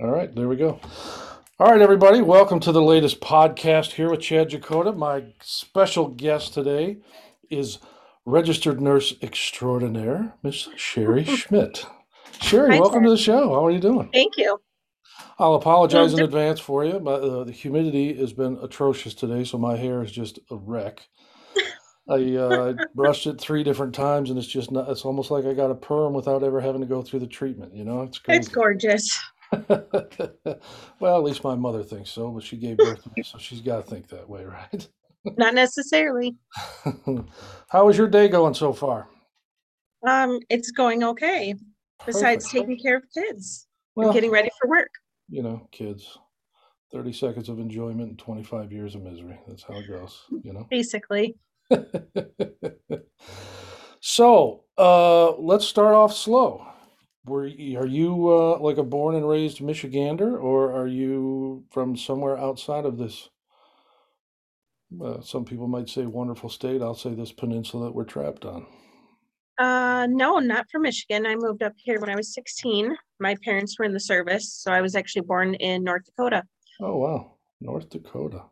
All right, there we go. All right, everybody, welcome to the latest podcast here with Chad Jacoda. My special guest today is registered nurse extraordinaire, Miss Sheri Schmidt. Sheri, Hi, welcome Chad. to the show. How are you doing? Thank you. I'll apologize in advance for you, but uh, the humidity has been atrocious today, so my hair is just a wreck. I uh, brushed it three different times, and it's just not. It's almost like I got a perm without ever having to go through the treatment. You know, it's It's crazy. gorgeous. well, at least my mother thinks so, but she gave birth to me, so she's got to think that way, right? Not necessarily. How is your day going so far? Um, it's going okay. Besides Perfect. taking care of kids and Well, getting ready for work. you know, kids, 30 seconds of enjoyment and 25 years of misery. That's how it goes, you know? Basically. so, uh, let's start off slow. Were are you uh, like a born and raised Michigander, or are you from somewhere outside of this? Uh, some people might say wonderful state. I'll say this peninsula that we're trapped on. Uh, no, not from Michigan. I moved up here when I was 16. My parents were in the service, so I was actually born in North Dakota. Oh wow, North Dakota.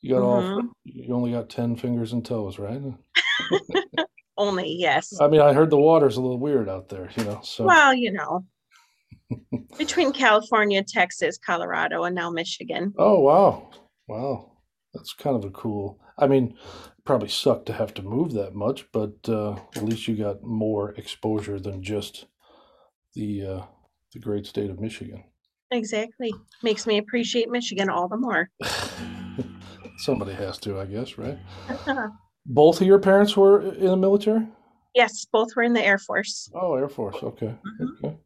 You got all. Mhm. You only got ten fingers and toes, right? Only, yes. I mean, I heard the water's a little weird out there, you know. So Well, you know, between California, Texas, Colorado, and now Michigan. Oh wow, wow, that's kind of a cool. I mean, probably sucked to have to move that much, but uh, at least you got more exposure than just the uh, the great state of Michigan. Exactly. Makes me appreciate Michigan all the more. Somebody has to, I guess, right? Both of your parents were in the military? yes, both were in the Air Force. Oh, Air Force. Okay, Mhm. okay.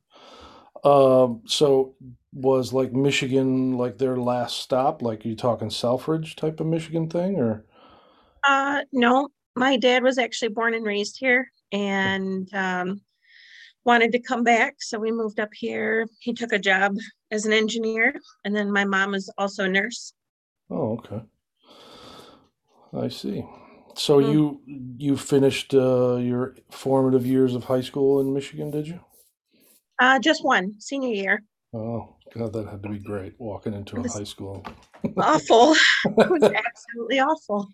Um, so was like Michigan like their last stop? Like you talking Selfridge type of Michigan thing, or? Uh, no, my dad was actually born and raised here and um, wanted to come back. So we moved up here. He took a job as an engineer. And then my mom is also a nurse. Oh, okay. I see. So Mm. you you finished uh, your formative years of high school in Michigan, did you? Uh, just one senior year. Oh, God, that had to be great walking into a high school. awful. It was absolutely awful.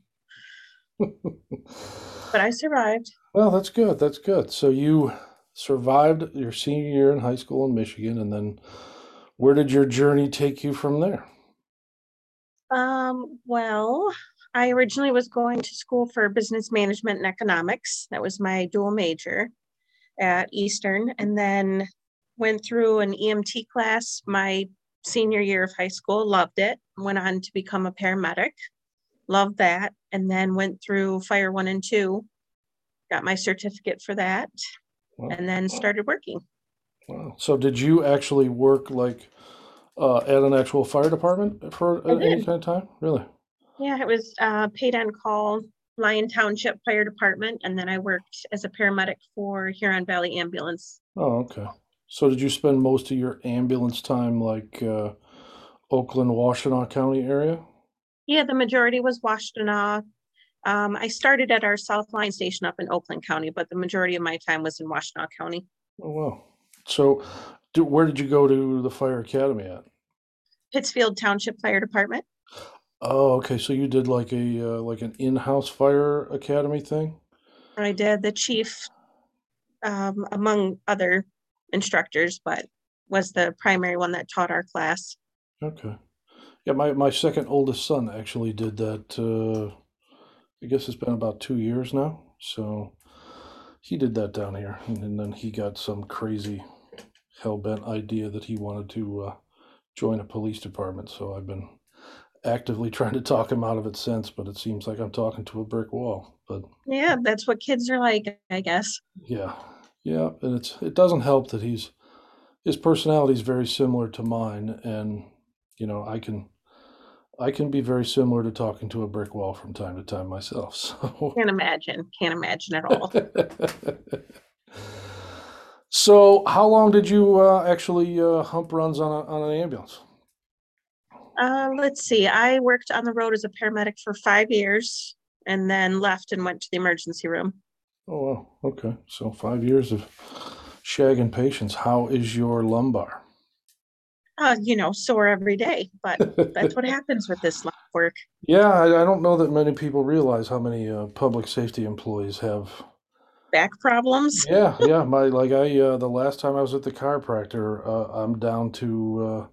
But I survived. Well, that's good. That's good. So you survived your senior year in high school in Michigan, and then where did your journey take you from there? Um, well, I originally was going to school for business management and economics. That was my dual major at Eastern, and then went through an EMT class my senior year of high school, loved it, went on to become a paramedic, loved that, and then went through fire one and two, got my certificate for that, Wow. and then started working. Wow. So did you actually work like uh, at an actual fire department for uh, any kind of time? Really? Yeah, it was uh, paid on call, Lyon Township Fire Department, and then I worked as a paramedic for Huron Valley Ambulance. Oh, okay. So did you spend most of your ambulance time like uh, Oakland, Washtenaw County area? Yeah, the majority was Washtenaw. Um, I started at our South Lyon station up in Oakland County, but the majority of my time was in Washtenaw County. Oh, wow. So do, where did you go to the fire academy at? Pittsfield Township Fire Department. Oh, okay. So you did like a uh, like an in-house fire academy thing? I did the chief, um, among other instructors, but was the primary one that taught our class. Okay. Yeah, my, my second oldest son actually did that. Uh, I guess it's been about two years now. So he did that down here, and, and then he got some crazy hell-bent idea that he wanted to uh, join a police department. So I've been actively trying to talk him out of it since, but it seems like I'm talking to a brick wall. But Yeah, that's what kids are like, I guess. yeah, yeah, and it's it doesn't help that he's his personality is very similar to mine, and you know I can I can be very similar to talking to a brick wall from time to time myself. So Can't imagine. Can't imagine at all. so how long did you uh, actually uh, hump runs on a, on an ambulance? Uh, let's see. I worked on the road as a paramedic for five years and then left and went to the emergency room. Oh wow, okay. So five years of shagging patients. How is your lumbar? uh, you know, sore every day, but that's what happens with this work. Yeah, I, I don't know that many people realize how many uh, public safety employees have. Back problems. Yeah, yeah. My like I uh, the last time I was at the chiropractor, uh, I'm down to uh,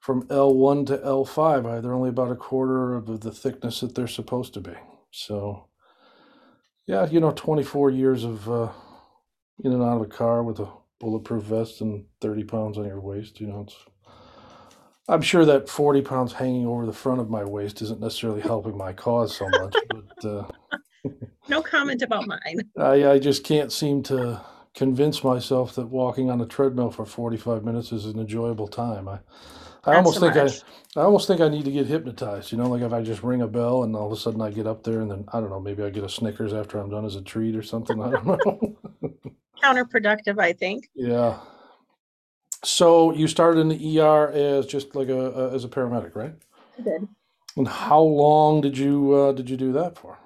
from L1 to L5. I, they're only about a quarter of the thickness that they're supposed to be. So, yeah, you know, 24 years of uh, in and out of a car with a bulletproof vest and 30 pounds on your waist. You know, it's. I'm sure that 40 pounds hanging over the front of my waist isn't necessarily helping my cause so much, but uh, No comment about mine. I, I just can't seem to convince myself that walking on a treadmill for 45 minutes is an enjoyable time. I, I Not almost so think I. I almost think I need to get hypnotized. You know, like if I just ring a bell and all of a sudden I get up there and then I don't know, maybe I get a Snickers after I'm done as a treat or something. I don't know. Counterproductive, I think. yeah. So you started in the ER as just like a, a as a paramedic, right? I did. And how long did you uh, did you do that for?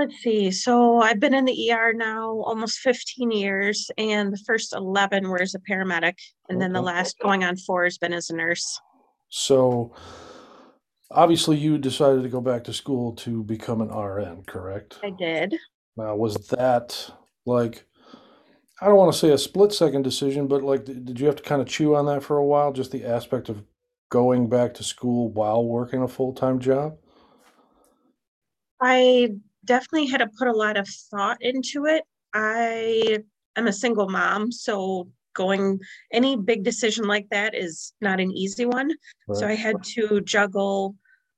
Let's see. So I've been in the ER now almost 15 years, and the first 11 were as a paramedic, and then the last going on four has been as a nurse. So obviously you decided to go back to school to become an RN, correct? I did. Now, was that like, I don't want to say a split second decision, but like, did did you have to kind of chew on that for a while? Just the aspect of going back to school while working a full-time job? I definitely had to put a lot of thought into it. I am a single mom, so going any big decision like that is not an easy one. So I had to juggle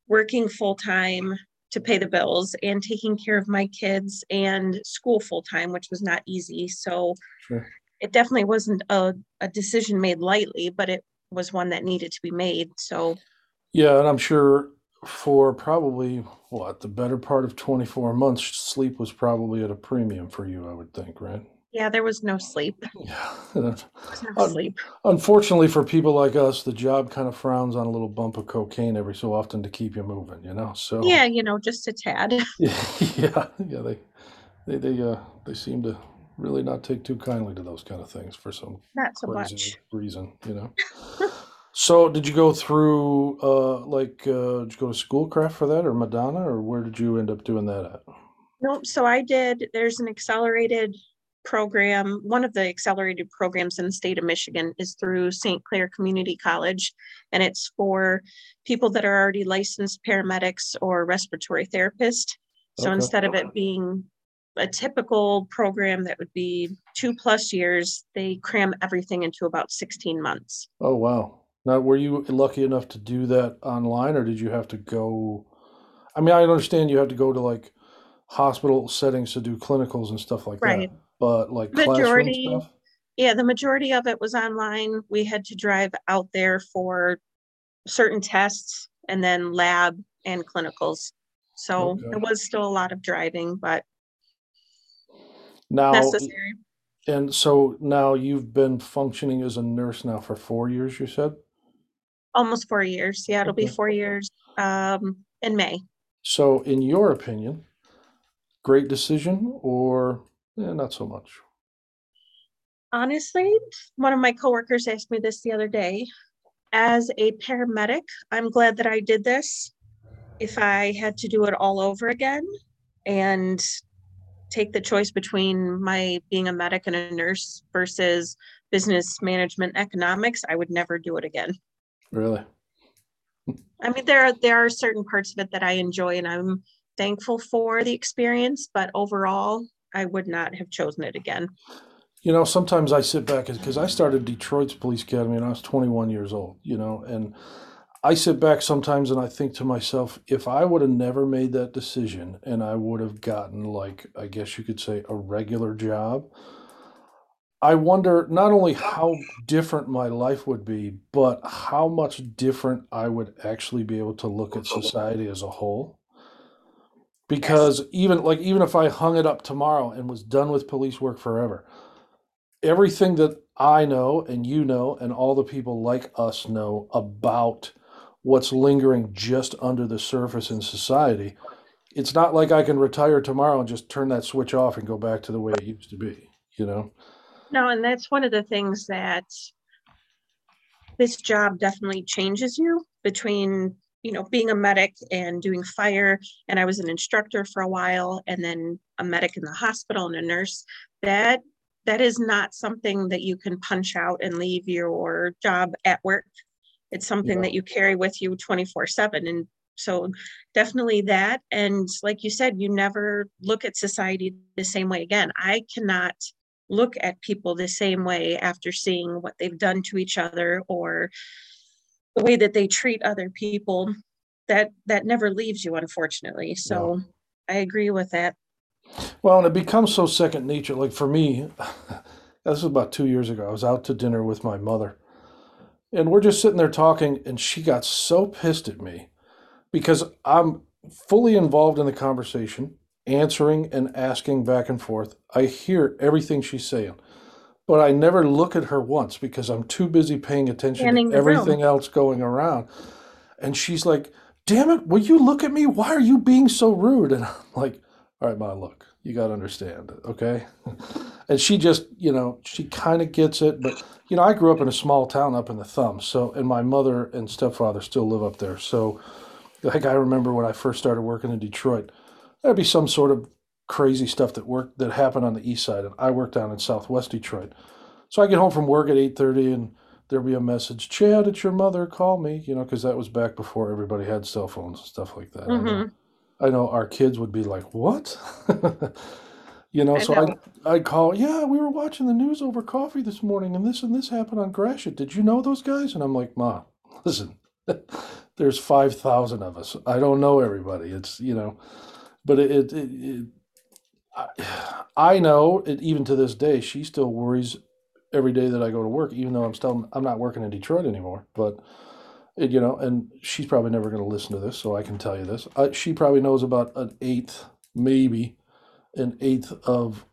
working full time to pay the bills and taking care of my kids and school full time, which was not easy. So Sure. it definitely wasn't a, a decision made lightly, but it was one that needed to be made. So Yeah, and I'm sure for probably what the better part of 24 months, sleep was probably at a premium for you, I would think, right? yeah, there was no sleep. Yeah. No Un- sleep. Unfortunately for people like us, the job kind of frowns on a little bump of cocaine every so often to keep you moving, you know? So Yeah, you know, just a tad. yeah, yeah, they they they uh they seem to really not take too kindly to those kind of things for some Not so crazy much. reason, you know. So did you go through uh like uh did you go to Schoolcraft for that or Madonna or where did you end up doing that at? Nope. So I did, there's an accelerated program. One of the accelerated programs in the state of Michigan is through St. Clair Community College. And it's for people that are already licensed paramedics or respiratory therapists. So Okay. instead of it being a typical program that would be two plus years, they cram everything into about 16 months. Oh wow. Now were you lucky enough to do that online or did you have to go I mean I understand you have to go to like hospital settings to do clinicals and stuff like that. Right. But like classroom Majority, stuff? yeah, the majority of it was online. We had to drive out there for certain tests and then lab and clinicals. So Okay. there was still a lot of driving, but Now necessary. and so now you've been functioning as a nurse now for four years, you said? Almost four years. Yeah, it'll be four years um in May. So in your opinion, great decision or eh, not so much? Honestly, one of my coworkers asked me this the other day. As a paramedic, I'm glad that I did this. If I had to do it all over again and take the choice between my being a medic and a nurse versus business management economics, I would never do it again. Really? I mean, there are there are certain parts of it that I enjoy and I'm thankful for the experience, but overall, I would not have chosen it again. You know, sometimes I sit back because I started Detroit's Police Academy when I was 21 years old, you know, and I sit back sometimes and I think to myself, if I would have never made that decision and I would have gotten, like, I guess you could say, a regular job, I wonder not only how different my life would be, but how much different I would actually be able to look at society as a whole. Yes. Because even like even if I hung it up tomorrow and was done with police work forever, everything that I know and you know and all the people like us know about what's lingering just under the surface in society, it's not like I can retire tomorrow and just turn that switch off and go back to the way it used to be, you know? No, and that's one of the things that this job definitely changes you between, you know, being a medic and doing fire. And I was an instructor for a while and then a medic in the hospital and a nurse. That that is not something that you can punch out and leave your job at work. It's something Yeah. that you carry with you 24 7. And so definitely that. And like you said, you never look at society the same way again. I cannot look at people the same way after seeing what they've done to each other or the way that they treat other people. That that never leaves you, unfortunately. So I agree with that. Well, and it becomes so second nature. Like for me, this was about two years ago. I was out to dinner with my mother, and we're just sitting there talking, and she got so pissed at me because I'm fully involved in the conversation, answering and asking back and forth. I hear everything she's saying, but I never look at her once because I'm too busy paying attention Scanning to the room. everything else going around. And she's like, Damn it, will you look at me? Why are you being so rude? And I'm like, All right, Ma, look, you got to understand, okay? And she just, you know, she kind of gets it. But, you know, I grew up in a small town up in the thumb. So, and my mother and stepfather still live up there. So, like, I remember when I first started working in Detroit, there'd be some sort of crazy stuff that worked that happened on the east side and I worked down in southwest Detroit. So I get home from work at 8:30 and there'll be a message, "Chad, it's your mother, call me," you know, cuz that was back before everybody had cell phones and stuff like that. I know, Mhm. I know our kids would be like, "What?" you know, I so know. I I call, "Yeah, we were watching the news over coffee this morning and this and this happened on Gratiot. Did you know those guys?" And I'm like, "Ma, listen. There's 5,000 of us. I don't know everybody. It's, you know, but it, it, it, it I, I know even to this day, she still worries every day that I go to work, even though I'm still I'm not working in Detroit anymore. But you know, and she's probably never going to listen to this, so I can tell you this. She probably knows about an eighth, maybe an eighth of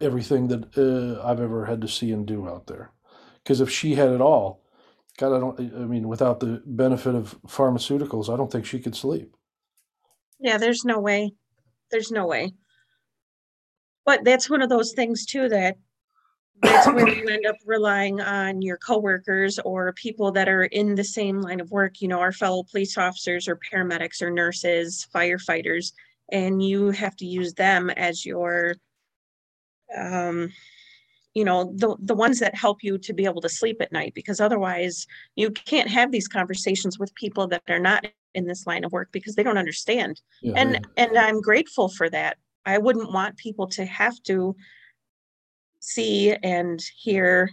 everything that uh, I've ever had to see and do out there. Because if she had it all, God, I don't. I mean, without the benefit of pharmaceuticals, I don't think she could sleep. Yeah, there's no way. There's no way. But that's one of those things too that that's where you end up relying on your coworkers or people that are in the same line of work, you know, our fellow police officers or paramedics or nurses, firefighters, and you have to use them as your um you know the the ones that help you to be able to sleep at night because otherwise you can't have these conversations with people that are not in this line of work because they don't understand. Yeah, and they- and i'm grateful for that. I wouldn't want people to have to see and hear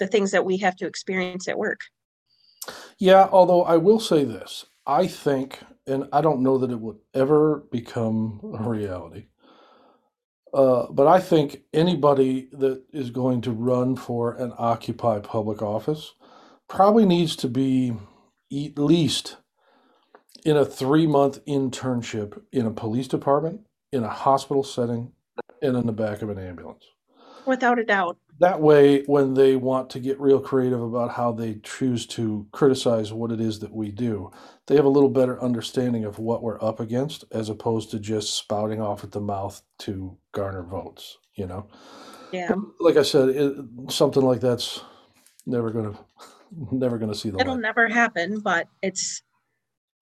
the things that we have to experience at work. Yeah, although I will say this, I think, and I don't know that it would ever become a reality, uh, but I think anybody that is going to run for and occupy public office probably needs to be at least in a three month internship in a police department, in a hospital setting, and in the back of an ambulance. without a doubt That way, when they want to get real creative about how they choose to criticize what it is that we do, they have a little better understanding of what we're up against as opposed to just spouting off at the mouth to garner votes, you know? yeah Like I said, it, something like that's never going to never going to see the it'll light. never happen but it's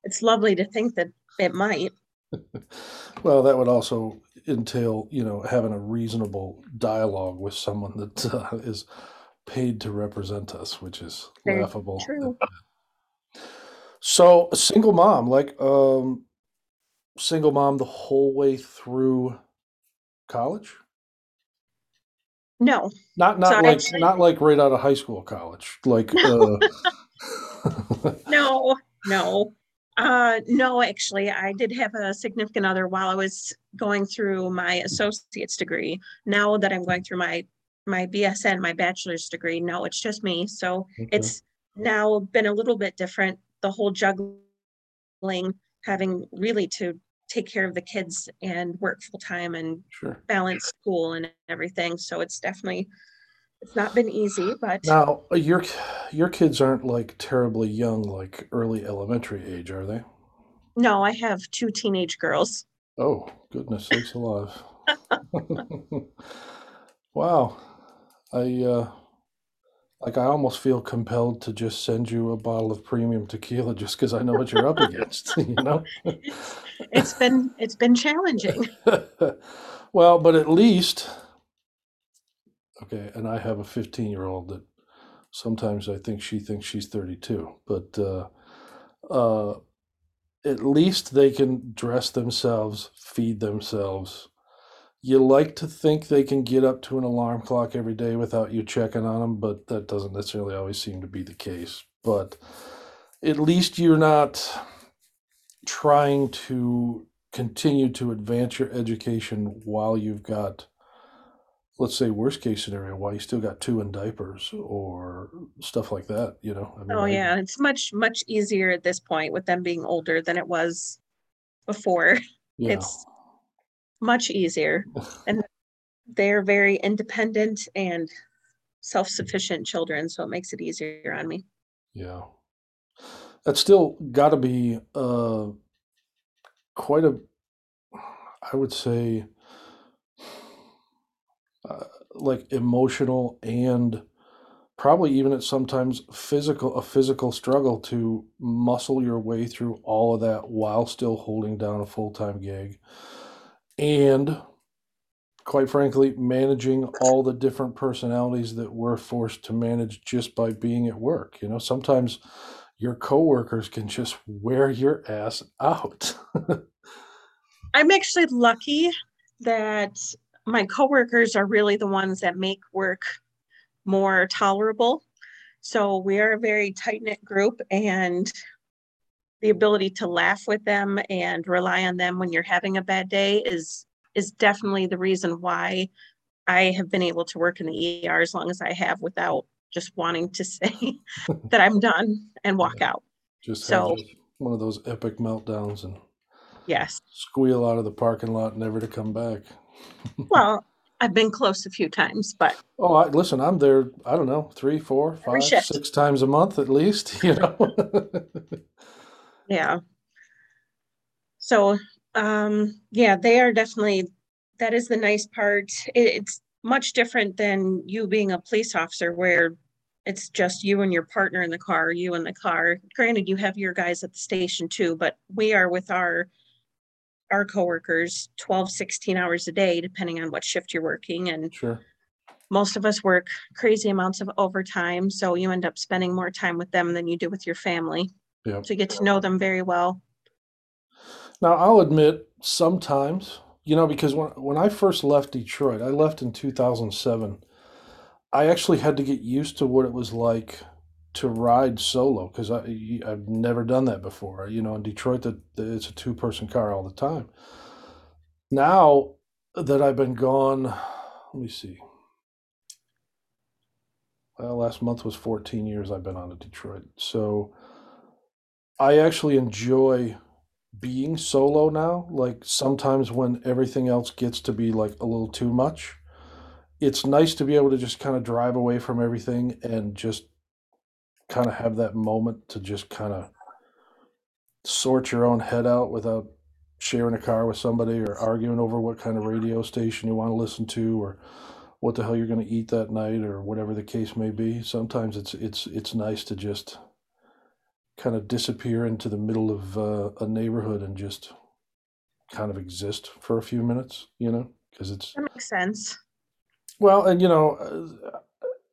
it's lovely to think that it might Well, that would also entail, you know, having a reasonable dialogue with someone that uh, is paid to represent us, which is Very laughable. true. So, a single mom, like um single mom the whole way through college? no Not not So like not like right out of high school college. Like uh no no uh no actually i did have a significant other while i was going through my associate's degree now that i'm going through my my bsn my bachelor's degree no it's just me so Okay. it's now been a little bit different the whole juggling having really to take care of the kids and work full time and sure. balance school and everything so it's definitely it's not been easy but Now, your your kids aren't like terribly young, like early elementary age, are they? no i have two teenage girls Oh, goodness sakes alive. wow. I uh Like I almost feel compelled to just send you a bottle of premium tequila just because I know what you're up against, you know? It's been it's been challenging. well, but at least, okay, and I have a 15 year old that sometimes I think she thinks she's 32, but uh, uh, at least they can dress themselves, feed themselves. You like to think they can get up to an alarm clock every day without you checking on them, but that doesn't necessarily always seem to be the case. But at least you're not trying to continue to advance your education while you've got let's say worst case scenario why you still got two in diapers or stuff like that you know I mean, oh yeah it's much much easier at this point with them being older than it was before. Yeah. it's much easier. And they're very independent and self-sufficient children so it makes it easier on me. Yeah. That's still got to be uh, quite a, I would say, like emotional and probably even at sometimes physical a physical struggle to muscle your way through all of that while still holding down a full-time gig and quite frankly managing all the different personalities that we're forced to manage just by being at work you know sometimes your coworkers can just wear your ass out. I'm actually lucky that my coworkers are really the ones that make work more tolerable. So we are a very tight knit group, and the ability to laugh with them and rely on them when you're having a bad day is is definitely the reason why I have been able to work in the ER as long as I have without just wanting to say that I'm done and walk yeah. out. Just so one of those epic meltdowns and yes, squeal out of the parking lot, never to come back. well, I've been close a few times, but oh, I, listen, I'm there. I don't know, three, four, five, six times a month at least. You know. yeah. So, um, yeah, they are definitely. That is the nice part. It, it's much different than you being a police officer where it's just you and your partner in the car, you in the car. Granted, you have your guys at the station too, but we are with our our coworkers 12, 16 hours a day, depending on what shift you're working. And sure. most of us work crazy amounts of overtime. So you end up spending more time with them than you do with your family. Yeah. To get to know them very well. Now I'll admit sometimes you know, because when when I first left Detroit, I left in 2007. I actually had to get used to what it was like to ride solo because I I've never done that before. You know, in Detroit, that it's a two person car all the time. Now that I've been gone, let me see. Well, last month was 14 years I've been on to Detroit, so I actually enjoy being solo now. Like sometimes when everything else gets to be like a little too much, it's nice to be able to just kind of drive away from everything and just kind of have that moment to just kind of sort your own head out without sharing a car with somebody or arguing over what kind of radio station you want to listen to or what the hell you're going to eat that night or whatever the case may be. Sometimes it's it's it's nice to just kind of disappear into the middle of uh, a neighborhood and just kind of exist for a few minutes, you know, because it's that makes sense. Well, and you know, uh,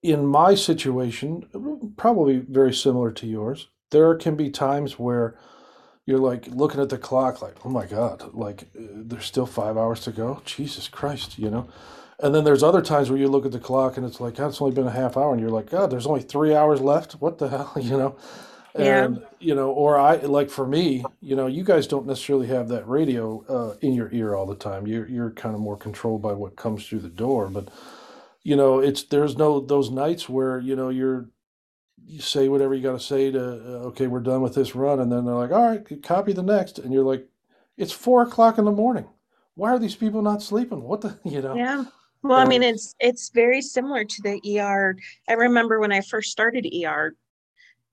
in my situation, probably very similar to yours, there can be times where you're like looking at the clock, like, oh my God, like uh, there's still five hours to go. Jesus Christ, you know? And then there's other times where you look at the clock and it's like, God, it's only been a half hour. And you're like, God, there's only three hours left. What the hell, you know? and yeah. you know or i like for me you know you guys don't necessarily have that radio uh, in your ear all the time you're, you're kind of more controlled by what comes through the door but you know it's there's no those nights where you know you're you say whatever you got to say to uh, okay we're done with this run and then they're like all right copy the next and you're like it's four o'clock in the morning. Why are these people not sleeping? What the you know? Yeah. Well i mean it's it's very similar to the er i remember when i first started er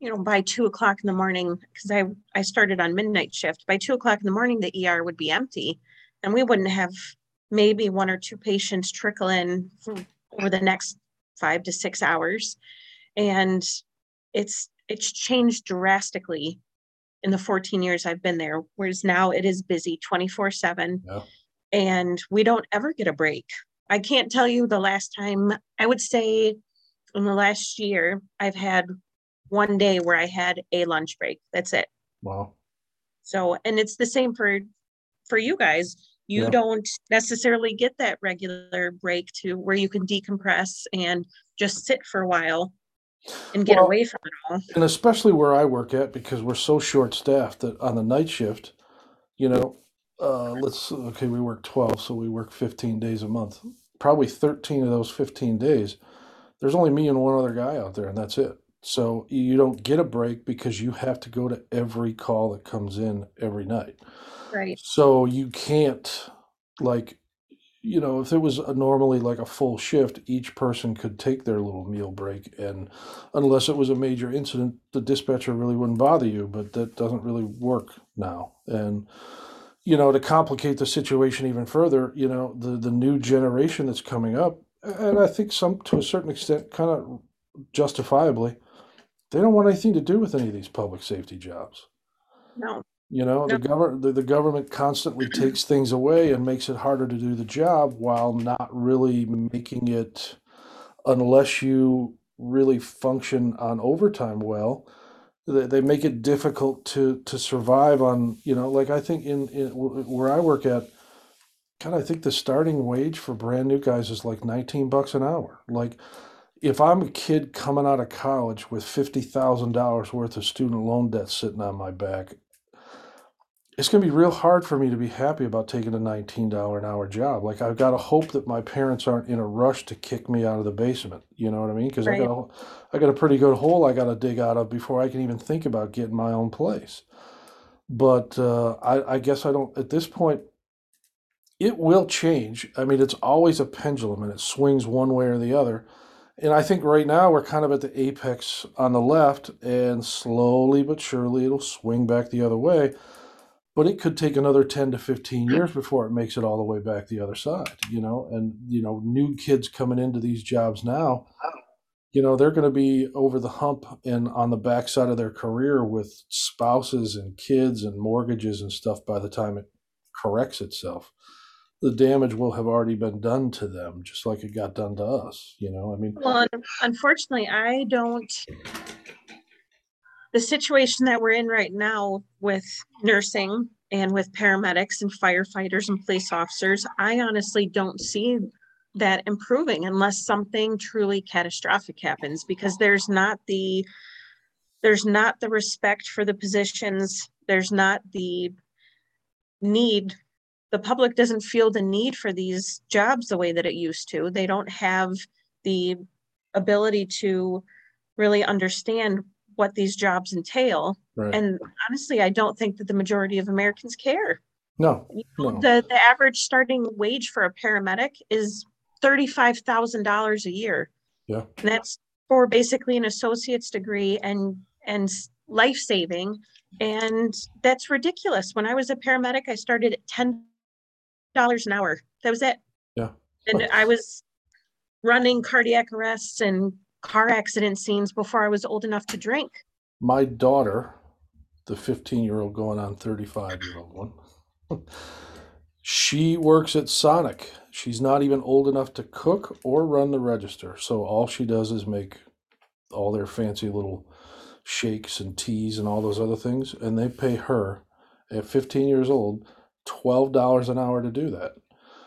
you know, by two o'clock in the morning, because I, I started on midnight shift, by two o'clock in the morning, the ER would be empty and we wouldn't have maybe one or two patients trickle in for, over the next five to six hours. And it's it's changed drastically in the 14 years I've been there, whereas now it is busy 24 7 Yeah. and we don't ever get a break. I can't tell you the last time, I would say in the last year, I've had one day where I had a lunch break. That's it. Wow. So, and it's the same for for you guys. You Yeah. don't necessarily get that regular break to where you can decompress and just sit for a while and get Well- away from it all. And especially where I work at, because we're so short staffed that on the night shift, you know, uh, let's, okay, we work 12, so we work 15 days a month. Probably 13 of those 15 days, there's only me and one other guy out there, and that's it. So you don't get a break because you have to go to every call that comes in every night. Right. So you can't, like, you know, if it was a, normally like a full shift, each person could take their little meal break. And unless it was a major incident, the dispatcher really wouldn't bother you. But that doesn't really work now. And, you know, to complicate the situation even further, you know, the, the new generation that's coming up, and I think some to a certain extent, kind of justifiably, they don't want anything to do with any of these public safety jobs. No. You know, the Yep. government, the, the government constantly takes things away and makes it harder to do the job while not really making it, unless you really function on overtime well, they, they make it difficult to, to survive on, you know, like I think in, in where I work at, God, I think the starting wage for brand new guys is like 19 bucks an hour. Like, if I'm a kid coming out of college with $50,000 worth of student loan debt sitting on my back, it's going to be real hard for me to be happy about taking a $19 an hour job. Like I've got to hope that my parents aren't in a rush to kick me out of the basement. You know what I mean? Because I Right. got a, I got a pretty good hole I got to dig out of before I can even think about getting my own place. But uh, I, I guess I don't at this point. It will change. I mean, it's always a pendulum, and it swings one way or the other. And I think right now we're kind of at the apex on the left, and slowly but surely it'll swing back the other way. But it could take another 10 to 15 years before it makes it all the way back the other side, you know? And, you know, new kids coming into these jobs now, you know, they're going to be over the hump and on the backside of their career with spouses and kids and mortgages and stuff by the time it corrects itself. The damage will have already been done to them, just like it got done to us, you know? I mean, Well, un- unfortunately, I don't. The situation that we're in right now with nursing and with paramedics and firefighters and police officers, I honestly don't see that improving unless something truly catastrophic happens because there's not the there's not the respect for the positions, there's not the need the public doesn't feel the need for these jobs the way that it used to. They don't have the ability to really understand what these jobs entail. right. And honestly, I don't think that the majority of Americans care. no, You know, no. The, the average starting wage for a paramedic is thirty-five thousand dollars a year. Yeah. And that's for basically an associate's degree and, and life saving. And that's ridiculous. When I was a paramedic, I started at ten dollars an hour. That was it. Yeah. And I was running cardiac arrests and car accident scenes before I was old enough to drink. my daughter, the 15 year old going on 35 year old one, she works at Sonic. She's not even old enough to cook or run the register. So all she does is make all their fancy little shakes and teas and all those other things. And they pay her at 15 years old $12 an hour to do that.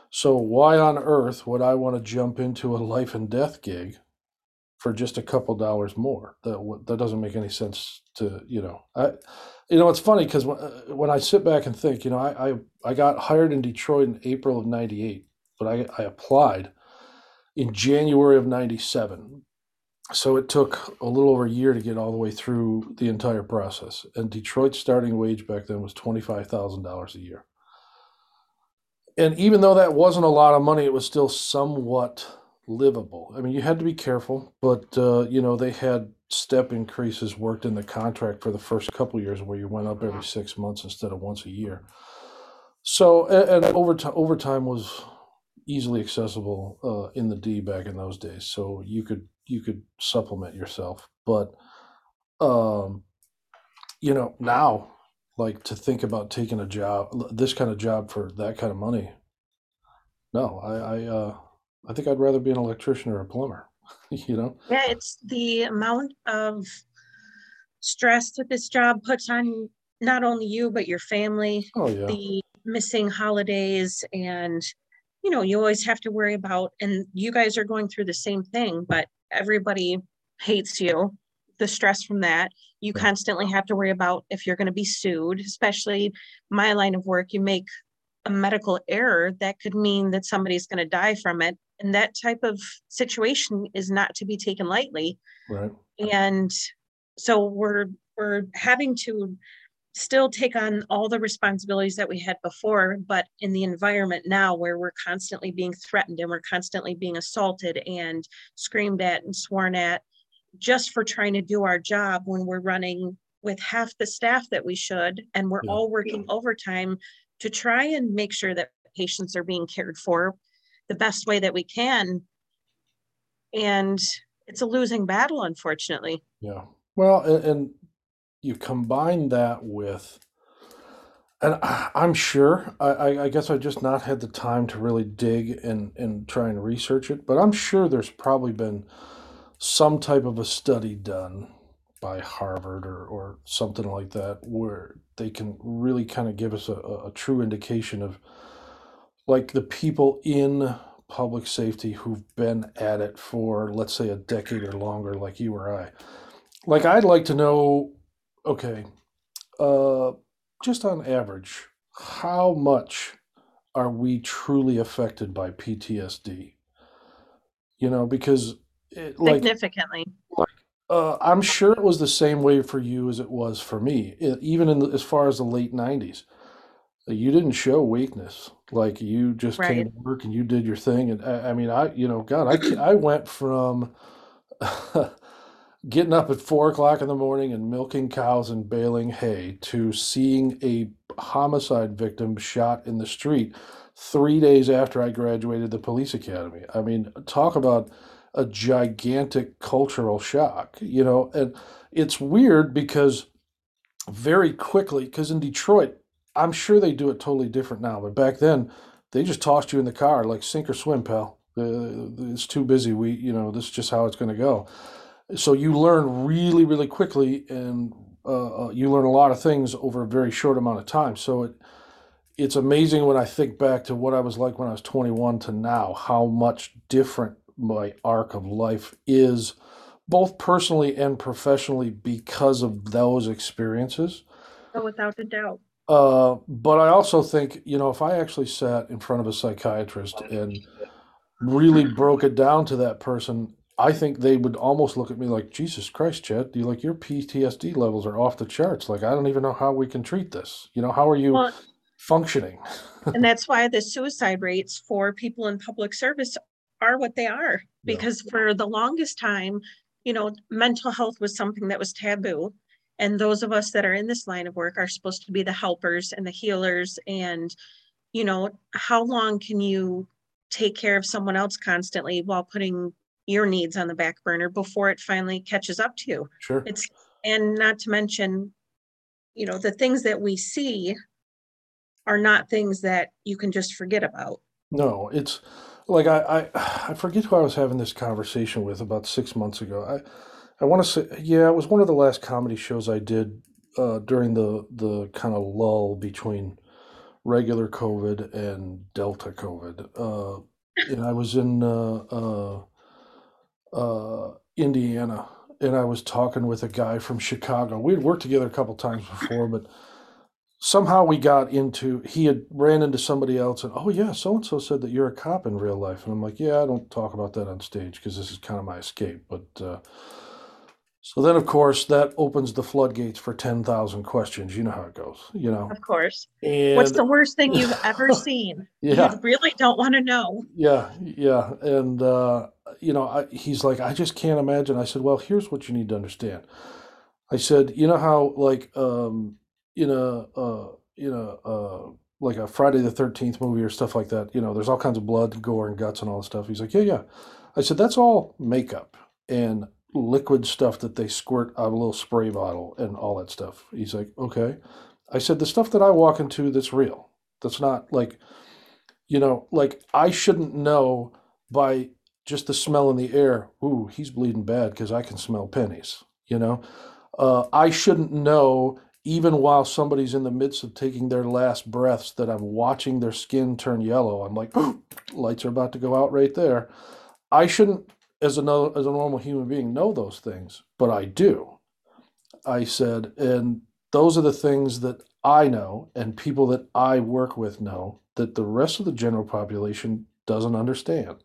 So why on earth would I want to jump into a life and death gig for just a couple dollars more. That that doesn't make any sense to you know. I, you know, it's funny because when, uh, when I sit back and think, you know, I, I I got hired in Detroit in April of '98, but I I applied in January of '97. So it took a little over a year to get all the way through the entire process. And Detroit's starting wage back then was twenty five thousand dollars a year. And even though that wasn't a lot of money, it was still somewhat livable. I mean, you had to be careful, but uh, you know they had step increases worked in the contract for the first couple years, where you went up every six months instead of once a year. So, and, and overtime overtime was easily accessible uh, in the D back in those days. So you could you could supplement yourself. But um, you know, now like to think about taking a job, this kind of job for that kind of money. No, I I uh, I think I'd rather be an electrician or a plumber. You know? Yeah, it's the amount of stress that this job puts on not only you, but your family, Oh yeah, the missing holidays and you know, you always have to worry about, and you guys are going through the same thing, but everybody hates you. The stress from that. You constantly have to worry about if you're going to be sued, especially my line of work. You make a medical error that could mean that somebody's going to die from it. And that type of situation is not to be taken lightly. right. And so we're we're having to still take on all the responsibilities that we had before, but in the environment now where we're constantly being threatened and we're constantly being assaulted and screamed at and sworn at just for trying to do our job when we're running with half the staff that we should and we're Yeah, all working overtime to try and make sure that patients are being cared for the best way that we can. And it's a losing battle, unfortunately. yeah. Well, and, and you combine that with, and I- I'm sure, I, I I guess I just not had the time to really dig and and try and research it, but I'm sure there's probably been some type of a study done by Harvard or, or something like that where they can really kind of give us a, a true indication of like the people in public safety who've been at it for let's say a decade or longer like you or I. Like I'd like to know, okay, uh just on average, how much are we truly affected by PTSD? You know, because it, like Significantly. uh, I'm sure it was the same way for you as it was for me, e- even in the, as far as the late 90s. Uh, You didn't show weakness. Like you just came to work and you did your thing. And I, I mean, I, you know, God, I, I went from getting up at four o'clock in the morning and milking cows and baling hay to seeing a homicide victim shot in the street three days after I graduated the police academy. I mean, talk about a gigantic cultural shock, you know, and it's weird because very quickly, because in Detroit, I'm sure they do it totally different now, but back then they just tossed you in the car like sink or swim, pal. Uh, it's too busy. We, you know, this is just how it's going to go so you learn really really quickly and uh, uh, you learn a lot of things over a very short amount of time so it it's amazing when i think back to what i was like when i was 21 to now how much different my arc of life is both personally and professionally because of those experiences Oh, without a doubt. uh, but i also think you know if i actually sat in front of a psychiatrist and really broke it down to that person, I think they would almost look at me like, Jesus Christ, Chad, you like your PTSD levels are off the charts. Like I don't even know how we can treat this. You know, how are you Well, functioning? and that's why the suicide rates for people in public service are what they are. Yeah, Because for the longest time, you know, mental health was something that was taboo. And those of us that are in this line of work are supposed to be the helpers and the healers. And, you know, how long can you take care of someone else constantly while putting your needs on the back burner before it finally catches up to you? sure. It's, and not to mention, you know, the things that we see are not things that you can just forget about. No, it's like I, I I forget who I was having this conversation with about six months ago. I I want to say yeah, it was one of the last comedy shows I did uh, during the the kind of lull between regular COVID and Delta COVID. Uh, and I was in uh, uh, uh, Indiana, and I was talking with a guy from Chicago. We had worked together a couple times before, but somehow we got into. He had ran into somebody else, and oh yeah, so and so said that you're a cop in real life, and I'm like, yeah, I don't talk about that on stage because this is kind of my escape. But uh, so then, of course, that opens the floodgates for ten thousand questions. You know how it goes, you know, Of course. What's the worst thing you've ever seen? You really don't want to know. Yeah, yeah, and uh, you know, I, he's like, I just can't imagine. I said, well, here's what you need to understand. I said, you know how like um, in a uh, a uh, like a Friday the Thirteenth movie or stuff like that. You know, there's all kinds of blood, gore, and guts and all this stuff. He's like, yeah, yeah. I said, that's all makeup. and liquid stuff that they squirt out of a little spray bottle and all that stuff. He's like, okay. I said, the stuff that I walk into that's real. That's not like, you know, like I shouldn't know by just the smell in the air, ooh, he's bleeding bad because I can smell pennies, you know? Uh, I shouldn't know even while somebody's in the midst of taking their last breaths that I'm watching their skin turn yellow. I'm like, lights are about to go out right there. I shouldn't, as a, as a normal human being, know those things, but I do. I said, and those are the things that I know and people that I work with know that the rest of the general population doesn't understand.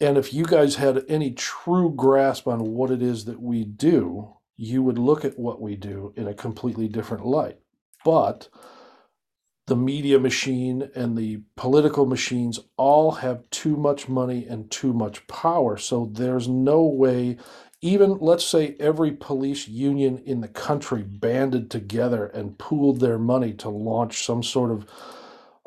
And if you guys had any true grasp on what it is that we do, you would look at what we do in a completely different light. But the media machine and the political machines all have too much money and too much power. So there's no way, even let's say every police union in the country banded together and pooled their money to launch some sort of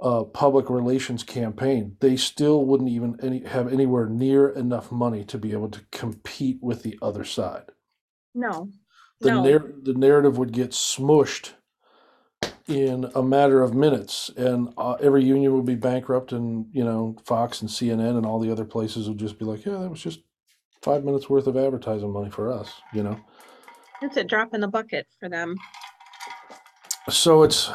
uh, public relations campaign, they still wouldn't even any, have anywhere near enough money to be able to compete with the other side. No, The, no, nar- the narrative would get smushed in a matter of minutes, and uh, every union would be bankrupt, and you know Fox and CNN and all the other places would just be like, "Yeah, that was just five minutes worth of advertising money for us," you know. it's a drop in the bucket for them. So it's,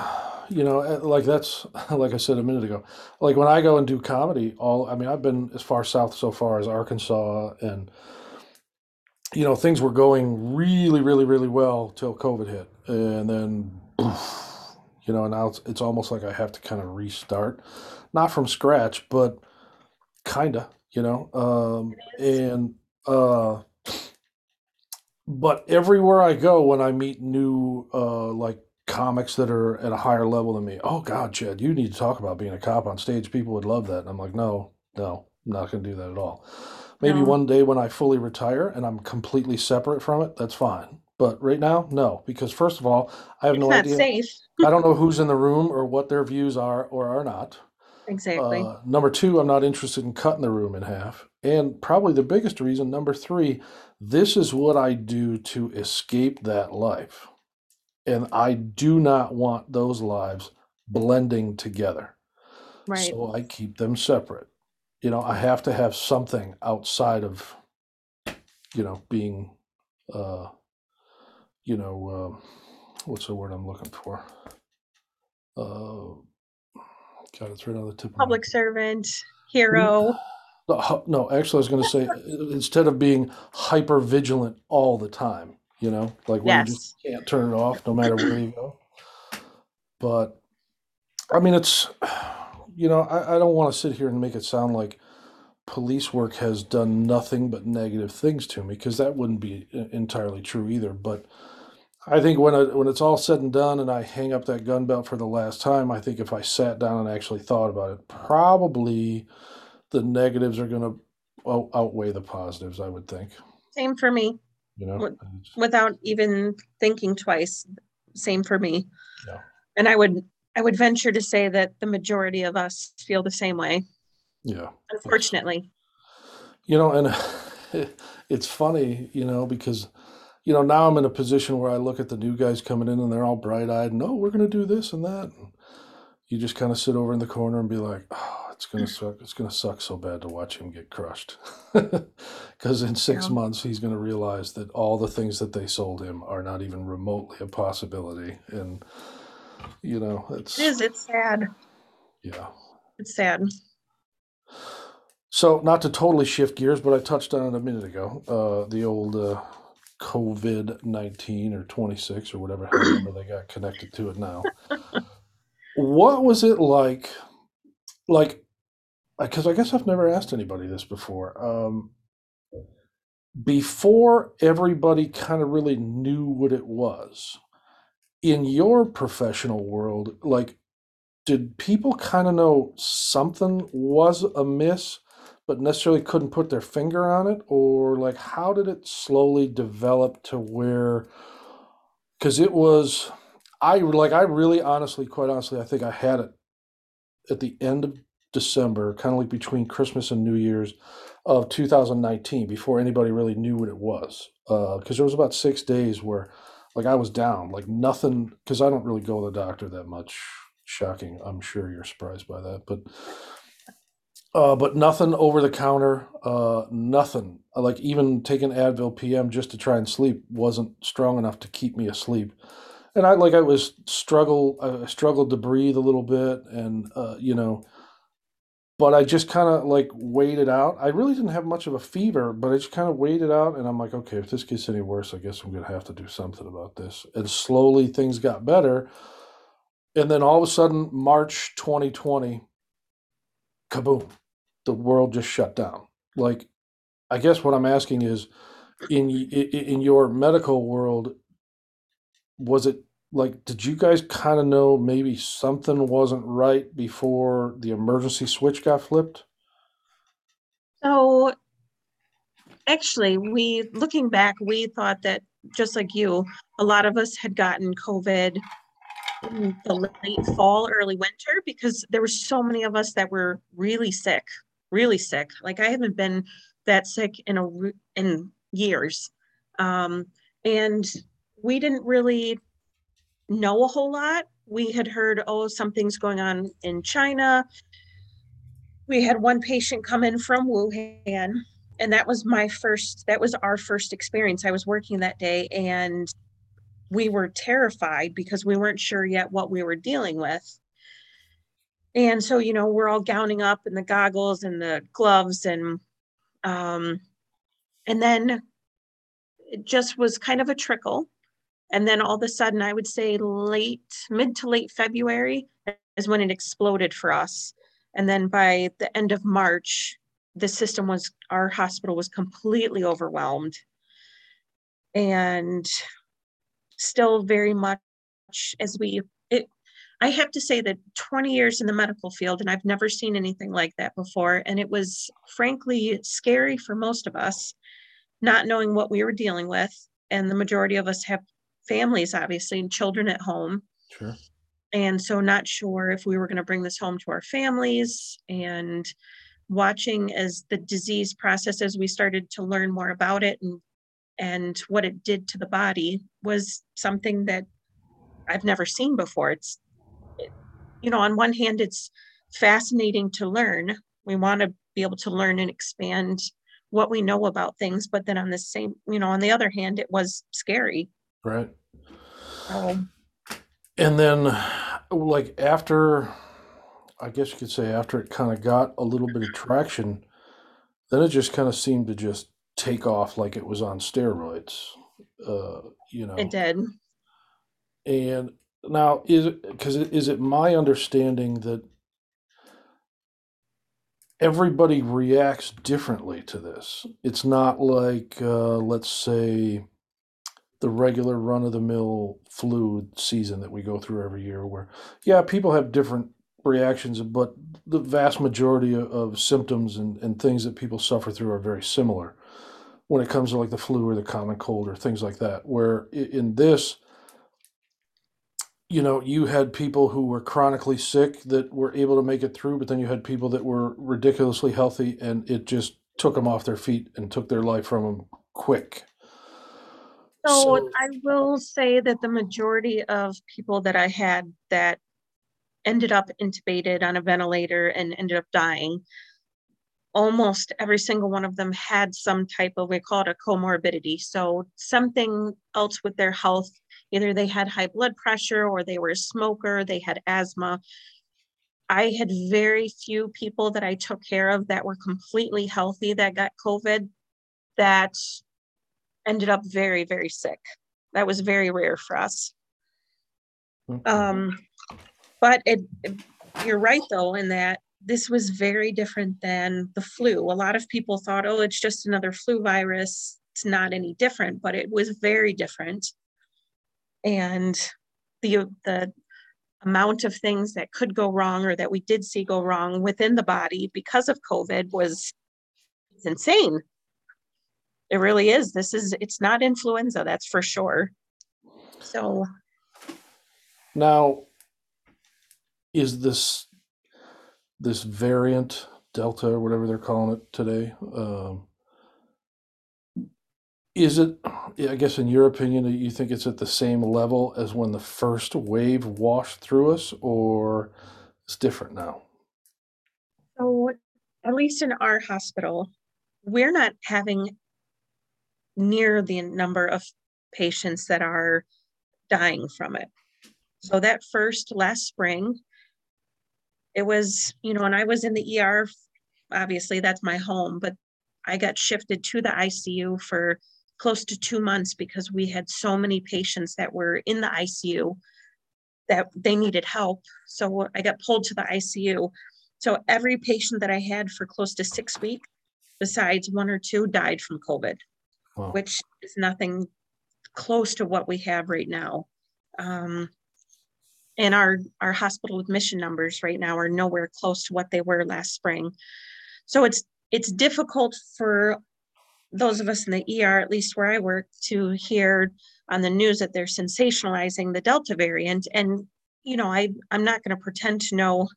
you know, uh, like that's like I said a minute ago. Like when I go and do comedy, all I mean, I've been as far south so far as Arkansas, and you know, things were going really, really, really well till COVID hit, and then, you know, now it's it's almost like I have to kind of restart, not from scratch, but kinda, you know, um, and uh, but everywhere I go, when I meet new uh, like comics that are at a higher level than me, oh God, Chad, you need to talk about being a cop on stage. People would love that. And I'm like, no, no, I'm not going to do that at all. Maybe No, one day when I fully retire and I'm completely separate from it, that's fine. But right now, no, because first of all, I have it's no idea. safe. I don't know who's in the room or what their views are or are not. Exactly. Uh, number two, I'm not interested in cutting the room in half. And probably the biggest reason, number three, this is what I do to escape that life. And I do not want those lives blending together. Right. So I keep them separate. You know, I have to have something outside of, you know, being, uh, you know, um, what's the word I'm looking for? Uh, God, it's right on the tip of my Public servant, hero. No, no, actually, I was going to say uh, instead of being hyper vigilant all the time, you know, like where you just can't turn it off no matter where you go. But I mean, it's, you know, I, I don't want to sit here and make it sound like police work has done nothing but negative things to me because that wouldn't be entirely true either. But I think when it, when it's all said and done and I hang up that gun belt for the last time, I think if I sat down and actually thought about it, probably the negatives are going to outweigh the positives, I would think, Same for me. you know? What- And it's- Without even thinking twice. Same for me. Yeah. And I would I would venture to say that the majority of us feel the same way. Yeah. Unfortunately. You know, and it's funny, you know, because, you know, now I'm in a position where I look at the new guys coming in and they're all bright eyed and, oh, we're going to do this and that. And you just kind of sit over in the corner and be like, oh, it's going to suck. It's going to suck so bad to watch him get crushed. Because in six Yeah. months, he's going to realize that all the things that they sold him are not even remotely a possibility. And, you know, it's, It is, it's sad. yeah. It's sad. So, not to totally shift gears, but I touched on it a minute ago. Uh, the old uh, COVID 19 or 26 or whatever number they got connected to it now. What was it like? Like, because I guess I've never asked anybody this before. Um, before everybody kind of really knew what it was, in your professional world, like, did people kind of know something was amiss? but necessarily couldn't put their finger on it or like how did it slowly develop to where because it was i like i really honestly quite honestly i think i had it at the end of december kind of like between christmas and new year's of 2019 before anybody really knew what it was. Uh, because there was about six days where, like, I was down, like nothing. Because I don't really go to the doctor that much. Shocking. I'm sure you're surprised by that, but uh, but nothing over the counter. Uh, nothing. Like even taking Advil PM just to try and sleep wasn't strong enough to keep me asleep. And I like I was struggle. I struggled to breathe a little bit, and uh, you know but I just kind of like waited out. I really didn't have much of a fever, but I just kind of waited out, and I'm like, okay, if this gets any worse, I guess I'm gonna have to do something about this. And slowly things got better, and then all of a sudden, March 2020, kaboom, the world just shut down. Like, I guess what I'm asking is, in in your medical world, was it like did you guys kind of know maybe something wasn't right before the emergency switch got flipped So actually, we, looking back, we thought that, just like you, a lot of us had gotten COVID in the late fall, early winter, because there were so many of us that were really sick, really sick. Like I haven't been that sick in a, in years. Um, and we didn't really know a whole lot. We had heard, oh, something's going on in China. We had one patient come in from Wuhan, and that was my first, that was our first experience. I was working that day and we were terrified because we weren't sure yet what we were dealing with. And so, you know, we're all gowning up in the goggles and the gloves and um and then it just was kind of a trickle and then all of a sudden, I would say late, mid to late February is when it exploded for us. And then by the end of March, the system was, our hospital was completely overwhelmed. And still very much as we, it, I have to say that 20 years in the medical field, and I've never seen anything like that before. And it was frankly scary for most of us, not knowing what we were dealing with. And the majority of us have families, obviously, and children at home. sure And so not sure if we were going to bring this home to our families and watching as the disease process as we started to learn more about it and and what it did to the body was something that I've never seen before. It's it- you know, on one hand it's fascinating to learn. We want to be able to learn and expand what we know about things, but then on the same, you know, on the other hand it was scary. Right So and then like after i guess you could say after it kind of got a little bit of traction then it just kind of seemed to just take off like it was on steroids uh you know, it did. and now is it because is it my understanding that everybody reacts differently to this. It's not like, uh, let's say, the regular run of the mill flu season that we go through every year, where, yeah, people have different reactions, but the vast majority of, symptoms and, and things that people suffer through are very similar when it comes to like the flu or the common cold or things like that. Where in this, you know, you had people who were chronically sick that were able to make it through, but then you had people that were ridiculously healthy and it just took them off their feet and took their life from them quick. So I will say that the majority of people that I had that ended up intubated on a ventilator and ended up dying, almost every single one of them had some type of, we call it a comorbidity. So something else with their health. Either they had high blood pressure or they were a smoker, they had asthma. I had very few people that I took care of that were completely healthy that got COVID that ended up very, very sick. That was very rare for us. okay. Um, but it, it- you're right though, in that this was very different than the flu. A lot of people thought, oh, it's just another flu virus. It's not any different, but it was very different. And the, the amount of things that could go wrong or that we did see go wrong within the body because of COVID was it's insane. It really is. This is, it's not influenza, that's for sure. So now, is this this variant Delta or whatever they're calling it today. Um, is it, I guess, in your opinion, you think it's at the same level as when the first wave washed through us, or it's different now? So at least in our hospital, we're not having near the number of patients that are dying from it. So that first last spring, it was, you know, and I was in the ER, obviously that's my home, but I got shifted to the ICU for close to two months because we had so many patients that were in the ICU that they needed help. So I got pulled to the ICU. So every patient that I had for close to six weeks, besides one or two, died from COVID, Wow. which is nothing close to what we have right now. Um, and our, our hospital admission numbers right now are nowhere close to what they were last spring. So it's, it's difficult for those of us in the ER, at least where I work, to hear on the news that they're sensationalizing the Delta variant. And, you know, I, I'm not going to pretend to know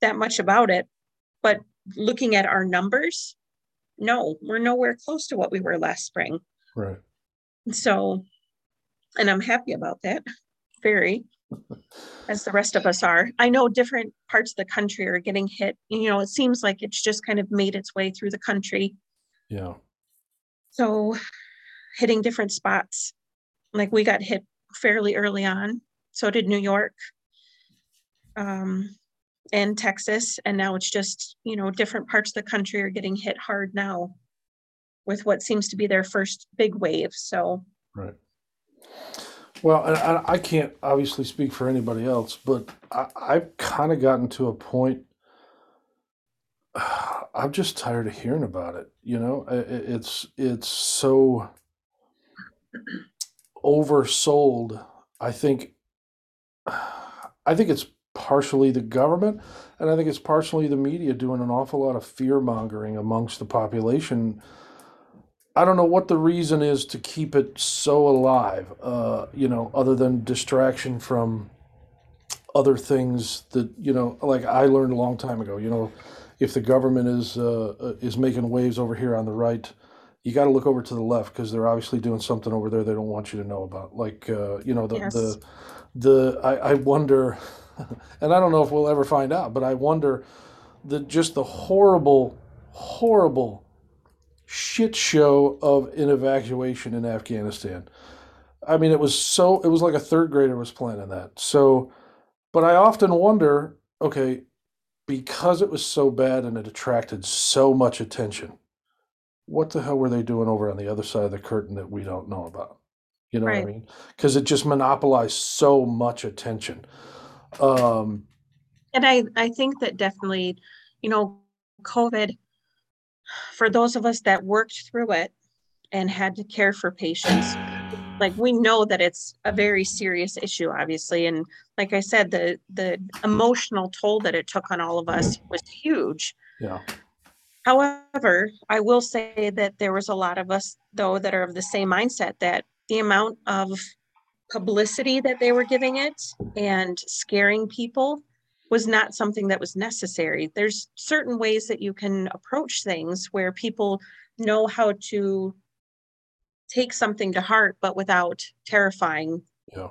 that much about it, but looking at our numbers, no, we're nowhere close to what we were last spring. Right. So, and I'm happy about that, very, as the rest of us are. I know different parts of the country are getting hit. You know, it seems like it's just kind of made its way through the country. Yeah. So, hitting different spots. Like we got hit fairly early on. So did New York. Um, and Texas. And now it's just, you know, different parts of the country are getting hit hard now with what seems to be their first big wave. So, Right. Well, I, I can't obviously speak for anybody else, but I, I've kind of gotten to a point. I'm just tired of hearing about it. You know, it's it's so oversold. I think. I think it's partially the government, and I think it's partially the media doing an awful lot of fear mongering amongst the population. I don't know what the reason is to keep it so alive, uh, you know, other than distraction from other things that, you know, like I learned a long time ago, you know, if the government is uh, uh, is making waves over here on the right, you got to look over to the left because they're obviously doing something over there they don't want you to know about. Like, uh, you know, the yes. the the I, I wonder, and I don't know if we'll ever find out, but I wonder that just the horrible, horrible shit show of an evacuation in Afghanistan. I mean, it was so it was like a third grader was planning that. So, but I often wonder, okay, because it was so bad and it attracted so much attention, what the hell were they doing over on the other side of the curtain that we don't know about? You know what I mean? Because it just monopolized so much attention. Um, And I, I think that definitely, you know, COVID, for those of us that worked through it and had to care for patients, like we know that it's a very serious issue, obviously. And like I said, the the emotional toll that it took on all of us was huge. yeah, However, I will say that there was a lot of us, though, that are of the same mindset that the amount of publicity that they were giving it and scaring people was not something that was necessary. There's certain ways that you can approach things where people know how to take something to heart, but without terrifying. yeah.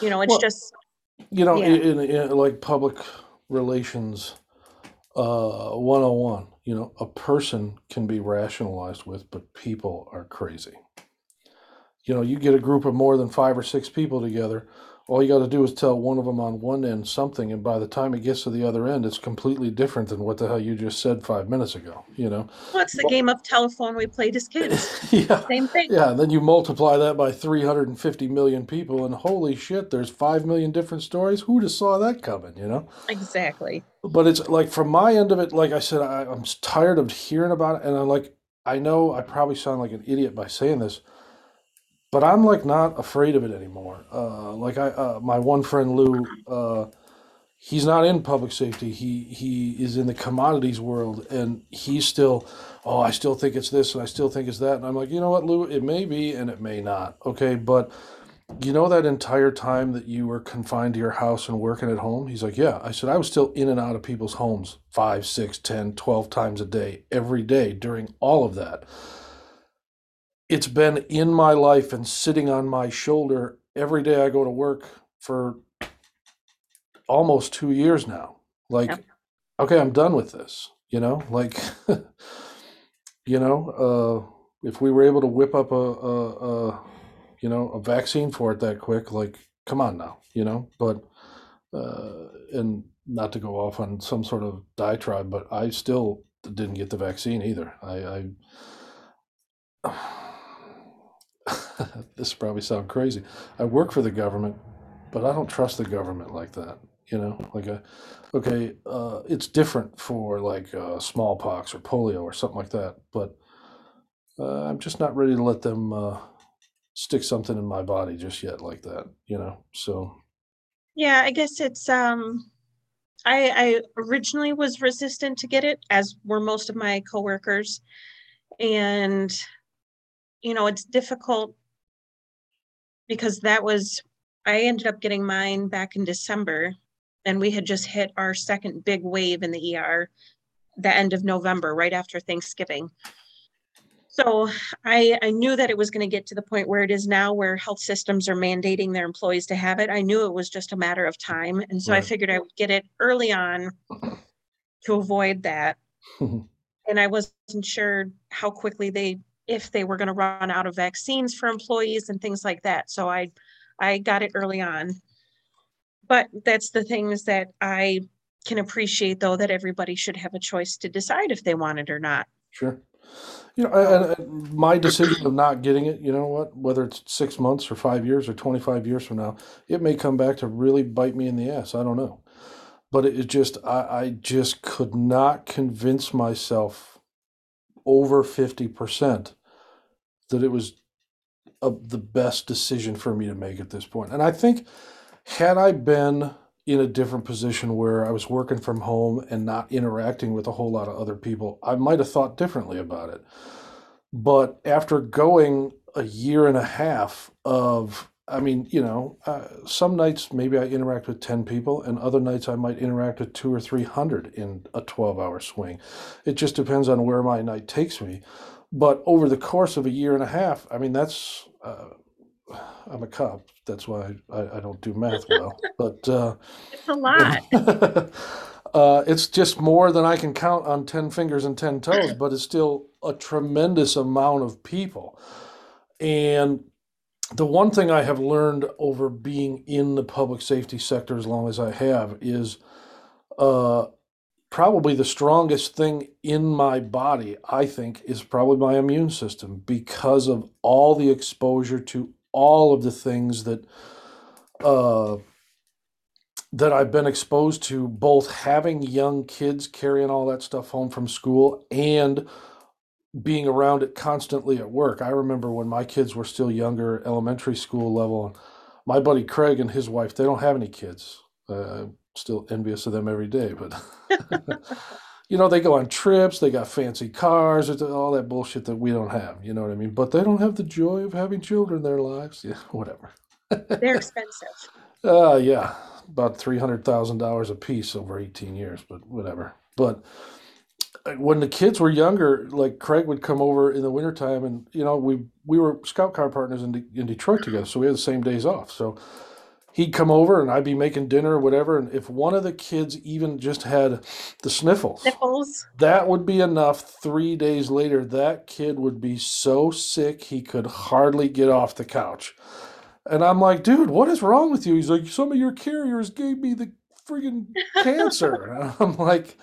You know, it's Well, just, You know, Yeah. in, in, in like public relations uh 101, you know, a person can be rationalized with, but people are crazy. You know, you get a group of more than five or six people together, all you got to do is tell one of them on one end something, and by the time it gets to the other end, it's completely different than what the hell you just said five minutes ago, you know? well, it's the Well- game of telephone we played as kids. yeah. Same thing. Yeah, and then you multiply that by 350 million people, and holy shit, there's 5 million different stories. Who'd have saw that coming, you know? Exactly. But it's like from my end of it, like I said, I, I'm tired of hearing about it, and I'm like, I know I probably sound like an idiot by saying this, but I'm like not afraid of it anymore. Uh, like I, uh, my one friend Lou, uh, he's not in public safety. He he is in the commodities world, and he's still, oh, I still think it's this, and I still think it's that, and I'm like, you know what, Lou, it may be, and it may not. Okay, but you know that entire time that you were confined to your house and working at home? He's like, yeah. I said, I was still in and out of people's homes five, six, ten, twelve times a day, every day during all of that. It's been in my life and sitting on my shoulder every day I go to work for almost two years now. Like, Yep. okay, I'm done with this. You know, like, you know, uh, if we were able to whip up a, a, a, you know, a vaccine for it that quick, like, come on now, you know, but, uh, and not to go off on some sort of diatribe, but I still didn't get the vaccine either. I, I this probably sound crazy. I work for the government, but I don't trust the government like that. You know, like a, okay, uh, it's different for like uh, smallpox or polio or something like that, but uh, I'm just not ready to let them uh, stick something in my body just yet like that. You know, so Yeah, I guess it's um I I originally was resistant to get it, as were most of my coworkers. And you know, it's difficult because that was I ended up getting mine back in December and we had just hit our second big wave in the ER the end of November, right after Thanksgiving. So I, I knew that it was going to get to the point where it is now, where health systems are mandating their employees to have it. I knew it was just a matter of time. And so I figured I would get it early on to avoid that. And I wasn't sure how quickly they, if they were going to run out of vaccines for employees and things like that. So I, I got it early on. But that's the things that I can appreciate, though, that everybody should have a choice to decide if they want it or not. sure. You know, and, and my decision of not getting it, you know what, whether it's six months or five years or 25 years from now, it may come back to really bite me in the ass. I don't know. But it, it just, I, I just could not convince myself over 50% that it was a, the best decision for me to make at this point. And I think had I been in a different position where I was working from home and not interacting with a whole lot of other people, I might have thought differently about it. But after going a year and a half of, I mean, you know, uh, some nights maybe I interact with 10 people, and other nights I might interact with two or 300 in a 12 hour swing. It just depends on where my night takes me. But over the course of a year and a half, I mean, that's, uh, I'm a cop. That's why I, I, don't do math well. But, uh, It's a lot. uh, it's just more than I can count on 10 fingers and 10 toes, but it's still a tremendous amount of people. And the one thing I have learned over being in the public safety sector as long as I have is uh, probably the strongest thing in my body, I think, is probably my immune system because of all the exposure to all of the things that uh, that I've been exposed to, both having young kids carrying all that stuff home from school and being around it constantly at work. I remember when my kids were still younger, elementary school level, my buddy Craig and his wife, they don't have any kids. Uh, I'm still envious of them every day, but you know, they go on trips, they got fancy cars, all that bullshit that we don't have. You know what I mean? But they don't have the joy of having children in their lives. Yeah, whatever. They're expensive. Uh, yeah, about three hundred thousand dollars a piece over eighteen years, but whatever. But Uh, when the kids were younger, like Craig would come over in the wintertime, and you know we we were scout car partners in De- in Detroit together, so we had the same days off. So he'd come over, and I'd be making dinner or whatever, and if one of the kids even just had the sniffles, Nipples. that would be enough. Three days later, that kid would be so sick he could hardly get off the couch. And I'm like, dude, what is wrong with you? He's like, some of your carriers gave me the friggin' cancer. I'm like,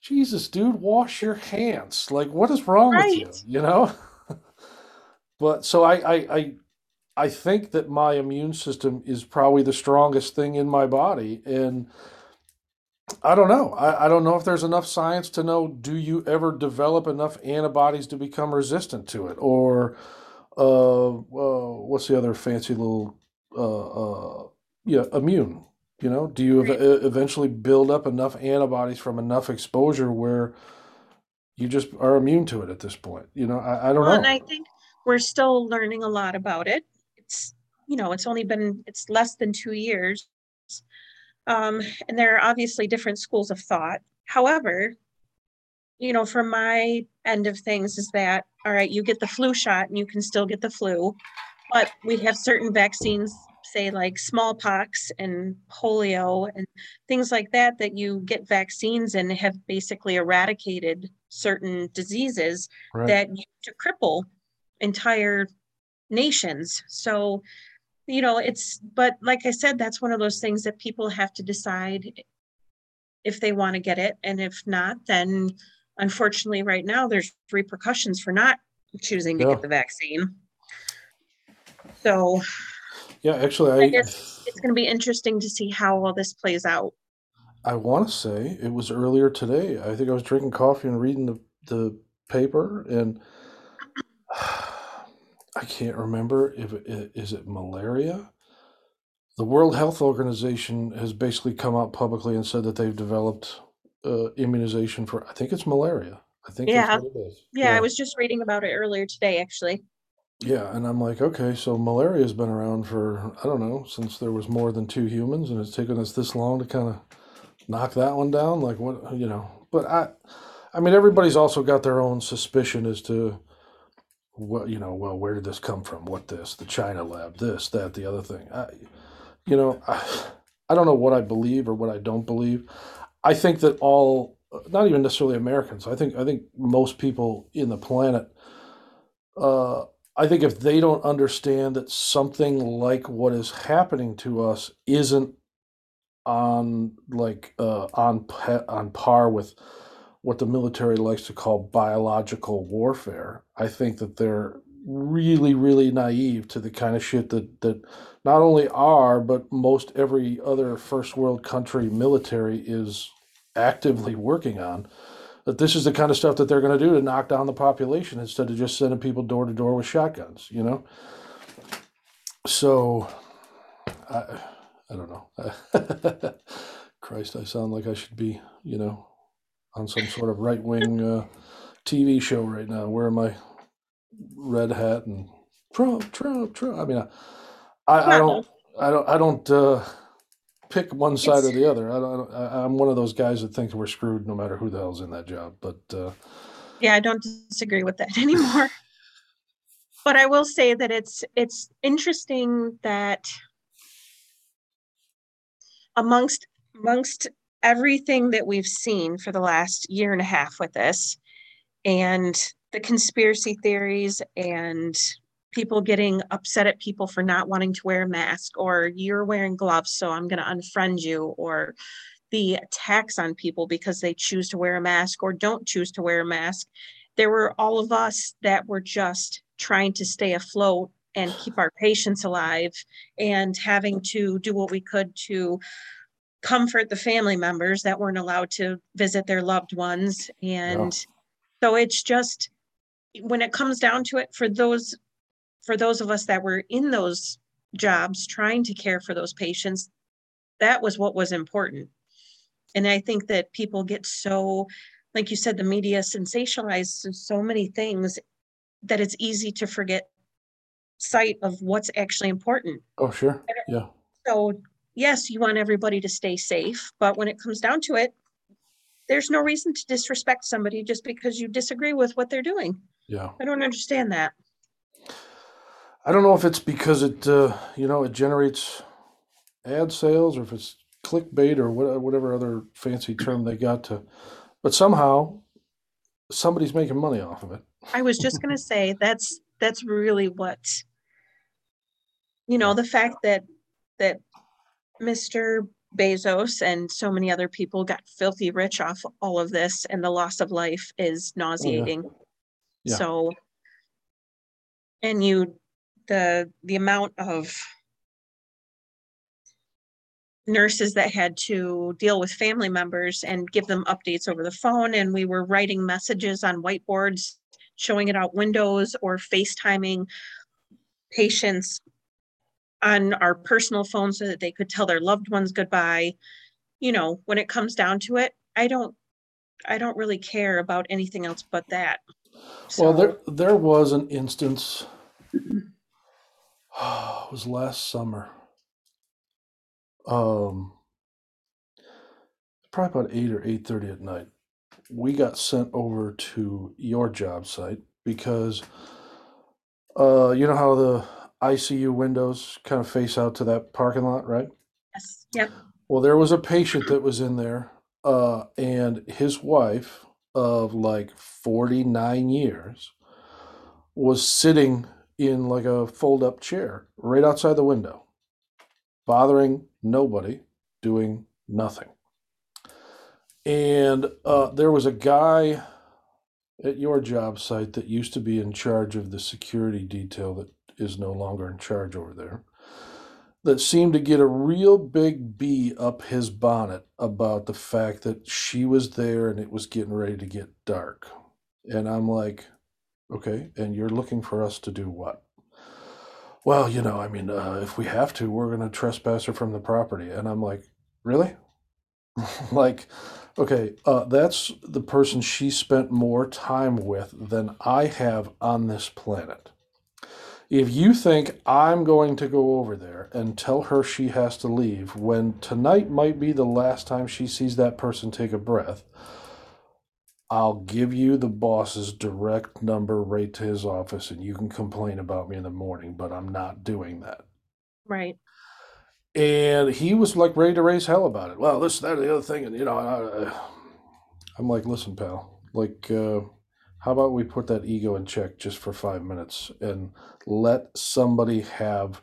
Jesus, dude, wash your hands. Like, what is wrong with you? You know? but so I, I, I, I think that my immune system is probably the strongest thing in my body. And I don't know. I, I don't know if there's enough science to know do you ever develop enough antibodies to become resistant to it? Or uh, uh what's the other fancy little uh, uh yeah, immune. You know, do you Right. ev- eventually build up enough antibodies from enough exposure where you just are immune to it at this point? You know, I, I don't Well, and. I think we're still learning a lot about it. It's you know, it's only been, it's less than two years. Um, and there are obviously different schools of thought. However, you know, from my end of things is that, all right, you get the flu shot and you can still get the flu. But we have certain vaccines, say like smallpox and polio and things like that, that you get vaccines and have basically eradicated certain diseases Right. that used to cripple entire nations. So, you know, it's, but like I said, that's one of those things that people have to decide if they want to get it. And if not, then unfortunately, right now, there's repercussions for not choosing to Yeah. get the vaccine. So Yeah, actually, I I guess it's going to be interesting to see how all this plays out. I want to say it was earlier today. I think I was drinking coffee and reading the, the paper, and I can't remember if it, is it malaria. The World Health Organization has basically come out publicly and said that they've developed uh, immunization for. I think it's malaria. I think Yeah. that's what it is. Yeah, I was just reading about it earlier today, actually. Yeah, and I'm like, okay, so malaria's been around for, I don't know, since there was more than two humans, and it's taken us this long to kind of knock that one down. Like, what, you know? But I, I mean, everybody's also got their own suspicion as to what, you know, well, where did this come from? What this? The China lab, this, that, the other thing. I, you know, I, I don't know what I believe or what I don't believe. I think that all, not even necessarily Americans. I think I think most people in the planet. Uh, I think if they don't understand that something like what is happening to us isn't on like uh, on pa- on par with what the military likes to call biological warfare, I think that they're really really naive to the kind of shit that that not only our but most every other first world country military is actively working on that this is the kind of stuff that they're going to do to knock down the population instead of just sending people door to door with shotguns, you know? So, I, I don't know. Christ, I sound like I should be, you know, on some sort of right wing uh, TV show right now, wearing my red hat and Trump, Trump, Trump. I mean, I, I, I don't, I don't, I don't uh, pick one side or the other. I don't, I, I'm one of those guys that thinks we're screwed no matter who the hell's in that job. But uh, Yeah, I don't disagree with that anymore. But I will say that it's it's interesting that amongst amongst everything that we've seen for the last year and a half with this and the conspiracy theories and people getting upset at people for not wanting to wear a mask or you're wearing gloves so I'm going to unfriend you or the attacks on people because they choose to wear a mask or don't choose to wear a mask. There were all of us that were just trying to stay afloat and keep our patients alive and having to do what we could to comfort the family members that weren't allowed to visit their loved ones. And so it's just when it comes down to it for those for those of us that were in those jobs trying to care for those patients that was what was important and i think that people get so like you said the media sensationalizes so many things that it's easy to forget sight of what's actually important oh, sure. Yeah. so yes you want everybody to stay safe but when it comes down to it there's no reason to disrespect somebody just because you disagree with what they're doing Yeah. i don't understand that I don't know if it's because it, uh, you know, it generates ad sales or if it's clickbait or what, whatever other fancy term they got to, but somehow somebody's making money off of it. I was just gonna say, that's, that's really what, you know, the fact that, that Mr. Bezos and so many other people got filthy rich off all of this and the loss of life is nauseating. Yeah. So, and you, the, the amount of nurses that had to deal with family members and give them updates over the phone, and we were writing messages on whiteboards showing it out windows or FaceTiming patients on our personal phone so that they could tell their loved ones goodbye. You know, when it comes down to it, I don't, I don't really care about anything else but that. Well, there there was an instance. it was last summer. Um, probably about eight or eight thirty at night. We got sent over to your job site because, uh, you know how the ICU windows kind of face out to that parking lot, right? Yes, yep. Well, there was a patient that was in there, uh, and his wife of like 49 years was sitting in like a fold up chair right outside the window, bothering nobody, doing nothing. And uh, there was a guy at your job site that used to be in charge of the security detail that is no longer in charge over there that seemed to get a real big bee up his bonnet about the fact that she was there and it was getting ready to get dark. And I'm like, okay, and you're looking for us to do what? Well, you know, I mean, uh, if we have to, we're going to trespass her from the property. And I'm like, really? like, okay, uh, that's the person she spent more time with than I have on this planet. If you think I'm going to go over there and tell her she has to leave when tonight might be the last time she sees that person take a breath, I'll give you the boss's direct number right to his office and you can complain about me in the morning, but I'm not doing that. Right. And he was like ready to raise hell about it. Well, this, that, or the other thing. And, you know, I, I'm like, listen, pal, like, uh, how about we put that ego in check just for five minutes and let somebody have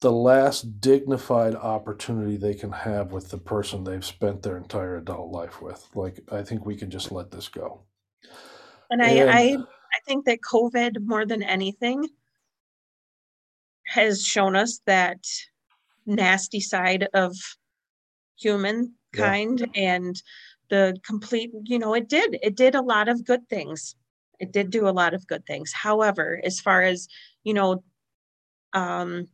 the last dignified opportunity they can have with the person they've spent their entire adult life with. Like, I think we can just let this go. And I, And I, I think that COVID more than anything has shown us that nasty side of humankind and the complete, you know, it did, it did a lot of good things. It did do a lot of good things. However, as far as, you know, um,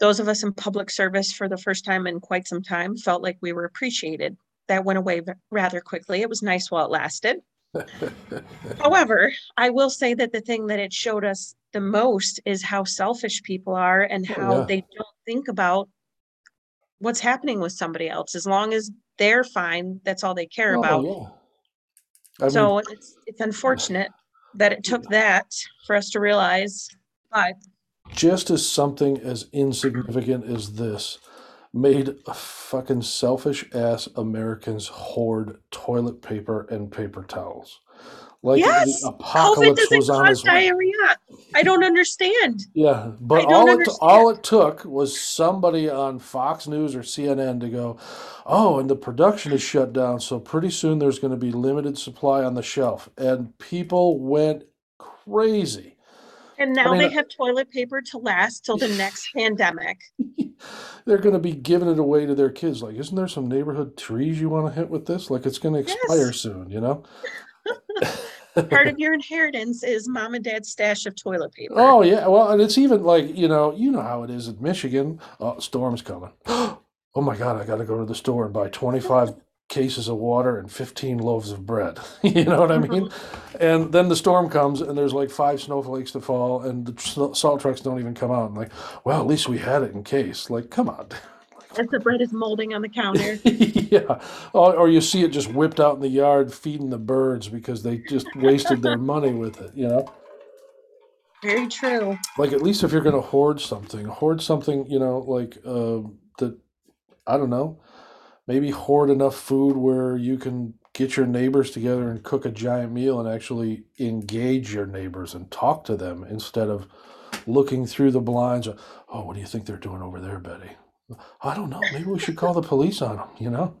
those of us in public service for the first time in quite some time felt like we were appreciated. That went away rather quickly. It was nice while it lasted. However, I will say that the thing that it showed us the most is how selfish people are and Oh, how yeah. they don't think about what's happening with somebody else. As long as they're fine, that's all they care Oh, about. yeah. I mean, So it's it's unfortunate that it took that for us to realize, but just as something as insignificant as this made fucking selfish ass Americans hoard toilet paper and paper towels. Like yes, the apocalypse was on cause its way. I don't understand. Yeah, but all it understand. all it took was somebody on Fox News or CNN to go, "Oh, and the production is shut down, so pretty soon there's going to be limited supply on the shelf." And people went crazy. And now mean, they have toilet paper to last till the next pandemic. They're going to be giving it away to their kids. Like, isn't there some neighborhood trees you want to hit with this? Like, it's going to expire Yes. soon, you know? Part of your inheritance is mom and dad's stash of toilet paper. Oh yeah, well, and it's even like you know, you know how it is in Michigan. Oh, storm's coming. Oh my God, I got to go to the store and buy twenty five cases of water and fifteen loaves of bread. you know what I mean? And then the storm comes and there's like five snowflakes to fall, and the salt trucks don't even come out. And like, well, at least we had it in case. Like, come on. As the bread is molding on the counter. yeah, or, or you see it just whipped out in the yard feeding the birds because they just wasted their money with it. You know. Very true. like at least if you're going to hoard something hoard something you know like uh, that i don't know maybe hoard enough food where you can get your neighbors together and cook a giant meal and actually engage your neighbors and talk to them instead of looking through the blinds. Oh what do you think they're doing over there betty? I don't know. Maybe we should call the police on them you know?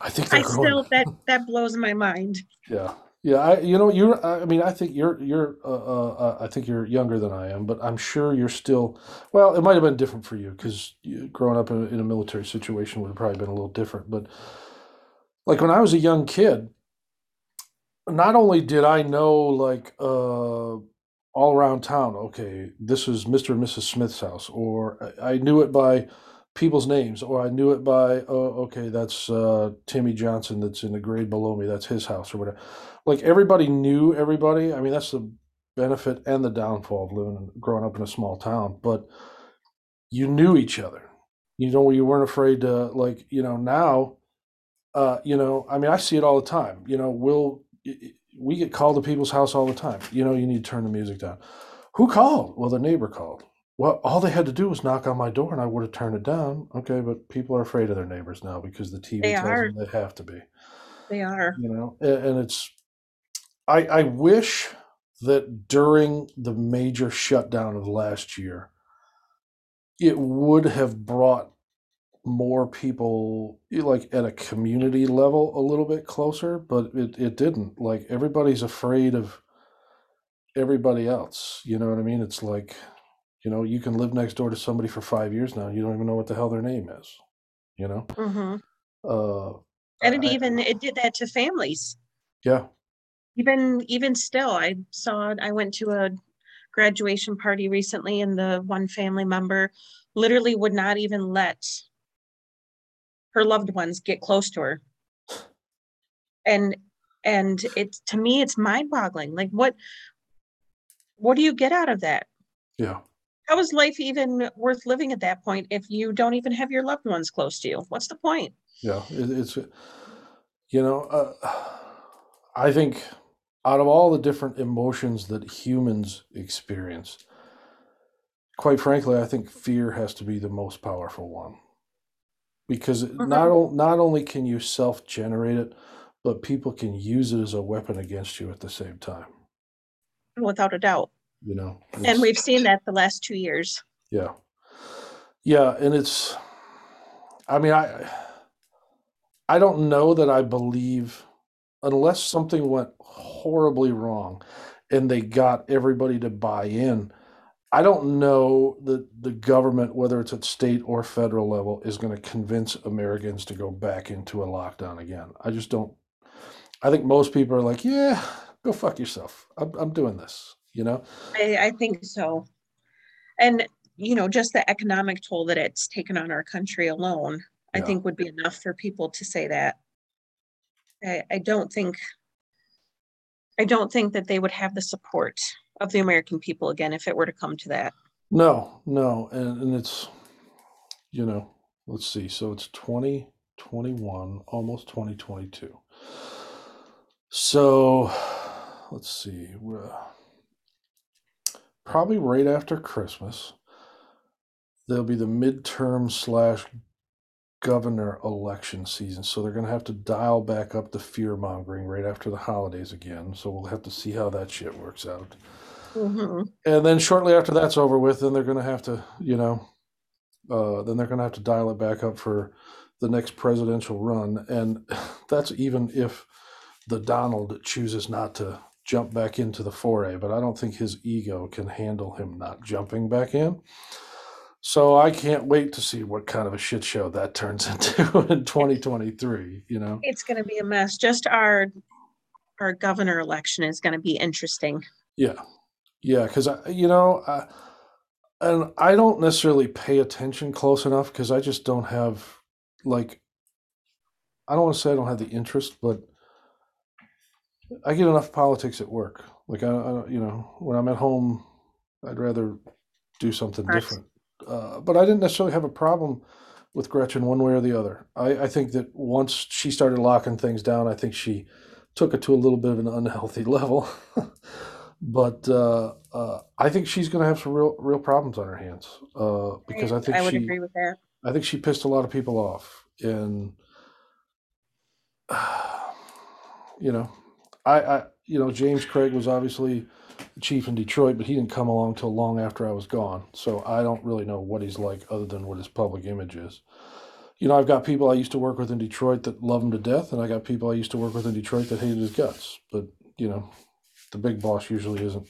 I think they're I still that that blows my mind. yeah, yeah. I, you know, you're. I mean, I think you're. You're. Uh, uh, uh, I think you're younger than I am, but I'm sure you're still. Well, it might have been different for you because growing up in a, in a military situation would have probably been a little different. But like when I was a young kid, not only did I know like uh, all around town, okay, this is Mr. and Mrs. Smith's house, or I I knew it by people's names, or I knew it by, oh, okay, that's uh, Timmy Johnson that's in the grade below me, that's his house, or whatever. Like everybody knew everybody. I mean, that's the benefit and the downfall of living and growing up in a small town, but you knew each other. You know, you weren't afraid to like, you know, now, uh, you know, I mean, I see it all the time. You know, we'll we get called to people's house all the time. You know, you need to turn the music down. Who called? Well, the neighbor called. Well, all they had to do was knock on my door, and I would have turned it down. Okay, but people are afraid of their neighbors now because the TV They tells are. them they have to be. They are. You know, A- and it's. I I wish that during the major shutdown of last year, it would have brought more people like at a community level a little bit closer, but it, it didn't. Like everybody's afraid of everybody else. You know what I mean? It's like, you know, you can live next door to somebody for five years now. You don't even know what the hell their name is. You know? hmm Uh And it I, even it did that to families. yeah. Even even still, I saw I went to a graduation party recently, and the one family member literally would not even let her loved ones get close to her. And and it's to me, it's mind-boggling. Like what what do you get out of that? Yeah. How is life even worth living at that point if you don't even have your loved ones close to you? What's the point? Yeah. It, it's you know, uh, I think out of all the different emotions that humans experience, quite frankly, I think fear has to be the most powerful one because not o- not only can you self generate it, but people can use it as a weapon against you at the same time. Without a doubt. You know, And we've seen that the last two years. yeah, yeah, and it's. I mean, I I don't know that I believe unless something went horribly wrong, and they got everybody to buy in. I don't know that the government, whether it's at state or federal level, is going to convince Americans to go back into a lockdown again. I just don't. I think most people are like, yeah, go fuck yourself. I'm, I'm doing this, you know? I, I think so. And, you know, just the economic toll that it's taken on our country alone, I think would be enough for people to say that. I, I don't think, I don't think that they would have the support of the American people again if it were to come to that. No, no. And, and it's, you know, let's see. So it's 2021, almost 2022. So let's see. Probably right after Christmas, there'll be the midterm slash governor election season. So they're going to have to dial back up the fear mongering right after the holidays again. So we'll have to see how that shit works out. Mhm. And then shortly after that's over with, then they're going to have to, you know, uh, then they're going to have to dial it back up for the next presidential run. And that's even if the Donald chooses not to jump back into the foray. But I don't think his ego can handle him not jumping back in. So I can't wait to see what kind of a shit show that turns into in 2023, you know? It's gonna be a mess. Just our, our governor election is gonna be interesting. Yeah, yeah, because I, you know, uh, and I don't necessarily pay attention close enough because I just don't have like, I don't want to say I don't have the interest, but I get enough politics at work. Like I, I don't- you know, when I'm at home, I'd rather do something Right. different. Uh, but I didn't necessarily have a problem with Gretchen one way or the other. I, I think that once she started locking things down, I think she took it to a little bit of an unhealthy level. but uh, uh, I think she's going to have some real real problems on her hands uh, because I think I would she agree with that. I think she pissed a lot of people off, and you know, I, I you know James Craig was obviously chief in Detroit, but he didn't come along till long after I was gone, so I don't really know what he's like other than what his public image is. You know, I've got people I used to work with in Detroit that love him to death, and I got people I used to work with in Detroit that hated his guts. But you know, the big boss usually isn't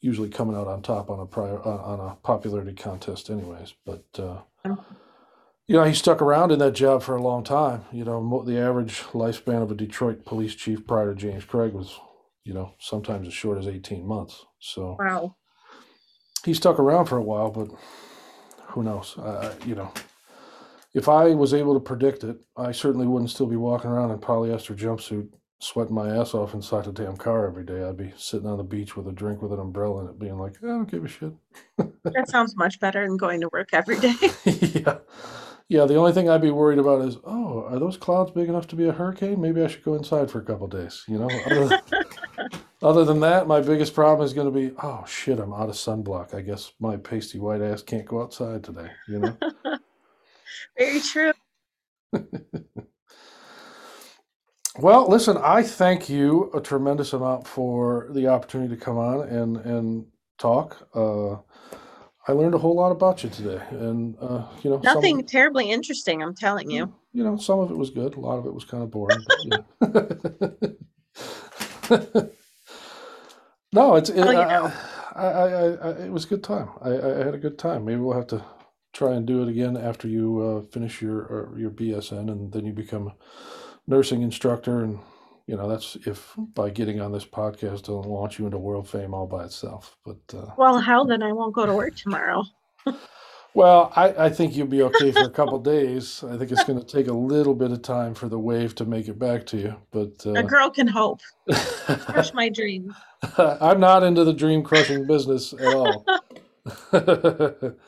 usually coming out on top on a prior on a popularity contest, anyways. But uh, you know, he stuck around in that job for a long time. You know, the average lifespan of a Detroit police chief prior to James Craig was, you know, sometimes as short as 18 months. So Wow. he stuck around for a while, but who knows? Uh, you know, if I was able to predict it, I certainly wouldn't still be walking around in polyester jumpsuit sweating my ass off inside the damn car every day. I'd be sitting on the beach with a drink with an umbrella in it, being like, I don't give a shit. That sounds much better than going to work every day. yeah. Yeah, the only thing I'd be worried about is, oh, are those clouds big enough to be a hurricane? Maybe I should go inside for a couple days. You know, other than, other than that, my biggest problem is going to be, oh shit, I'm out of sunblock. I guess my pasty white ass can't go outside today. You know. Very true. Well, listen, I thank you a tremendous amount for the opportunity to come on and and talk. Uh, I learned a whole lot about you today, and uh, you know, Nothing it, terribly interesting, I'm telling you. you know, some of it was good. A lot of it was kind of boring. But, yeah. no, it's it, Oh, you I, know. I, I, I, I, it was a good time. I, I had a good time. Maybe we'll have to try and do it again after you uh, finish your uh, your BSN and then you become a nursing instructor and you know that's if by getting on this podcast it'll launch you into world fame all by itself but uh, Well, hell, then I won't go to work tomorrow. well I, I think you'll be okay for a couple days i think it's going to take a little bit of time for the wave to make it back to you but A uh, girl can hope. Crush my dreams. i'm not into the dream crushing business at all but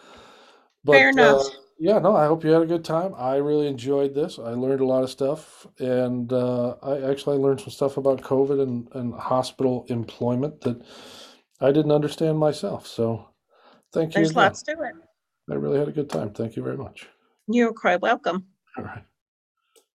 Fair enough. uh, yeah, no, I hope you had a good time. I really enjoyed this. I learned a lot of stuff, and uh, I actually learned some stuff about COVID and, and hospital employment that I didn't understand myself. So, thank you There's again. lots to it. I really had a good time. Thank you very much. You're quite welcome. All right.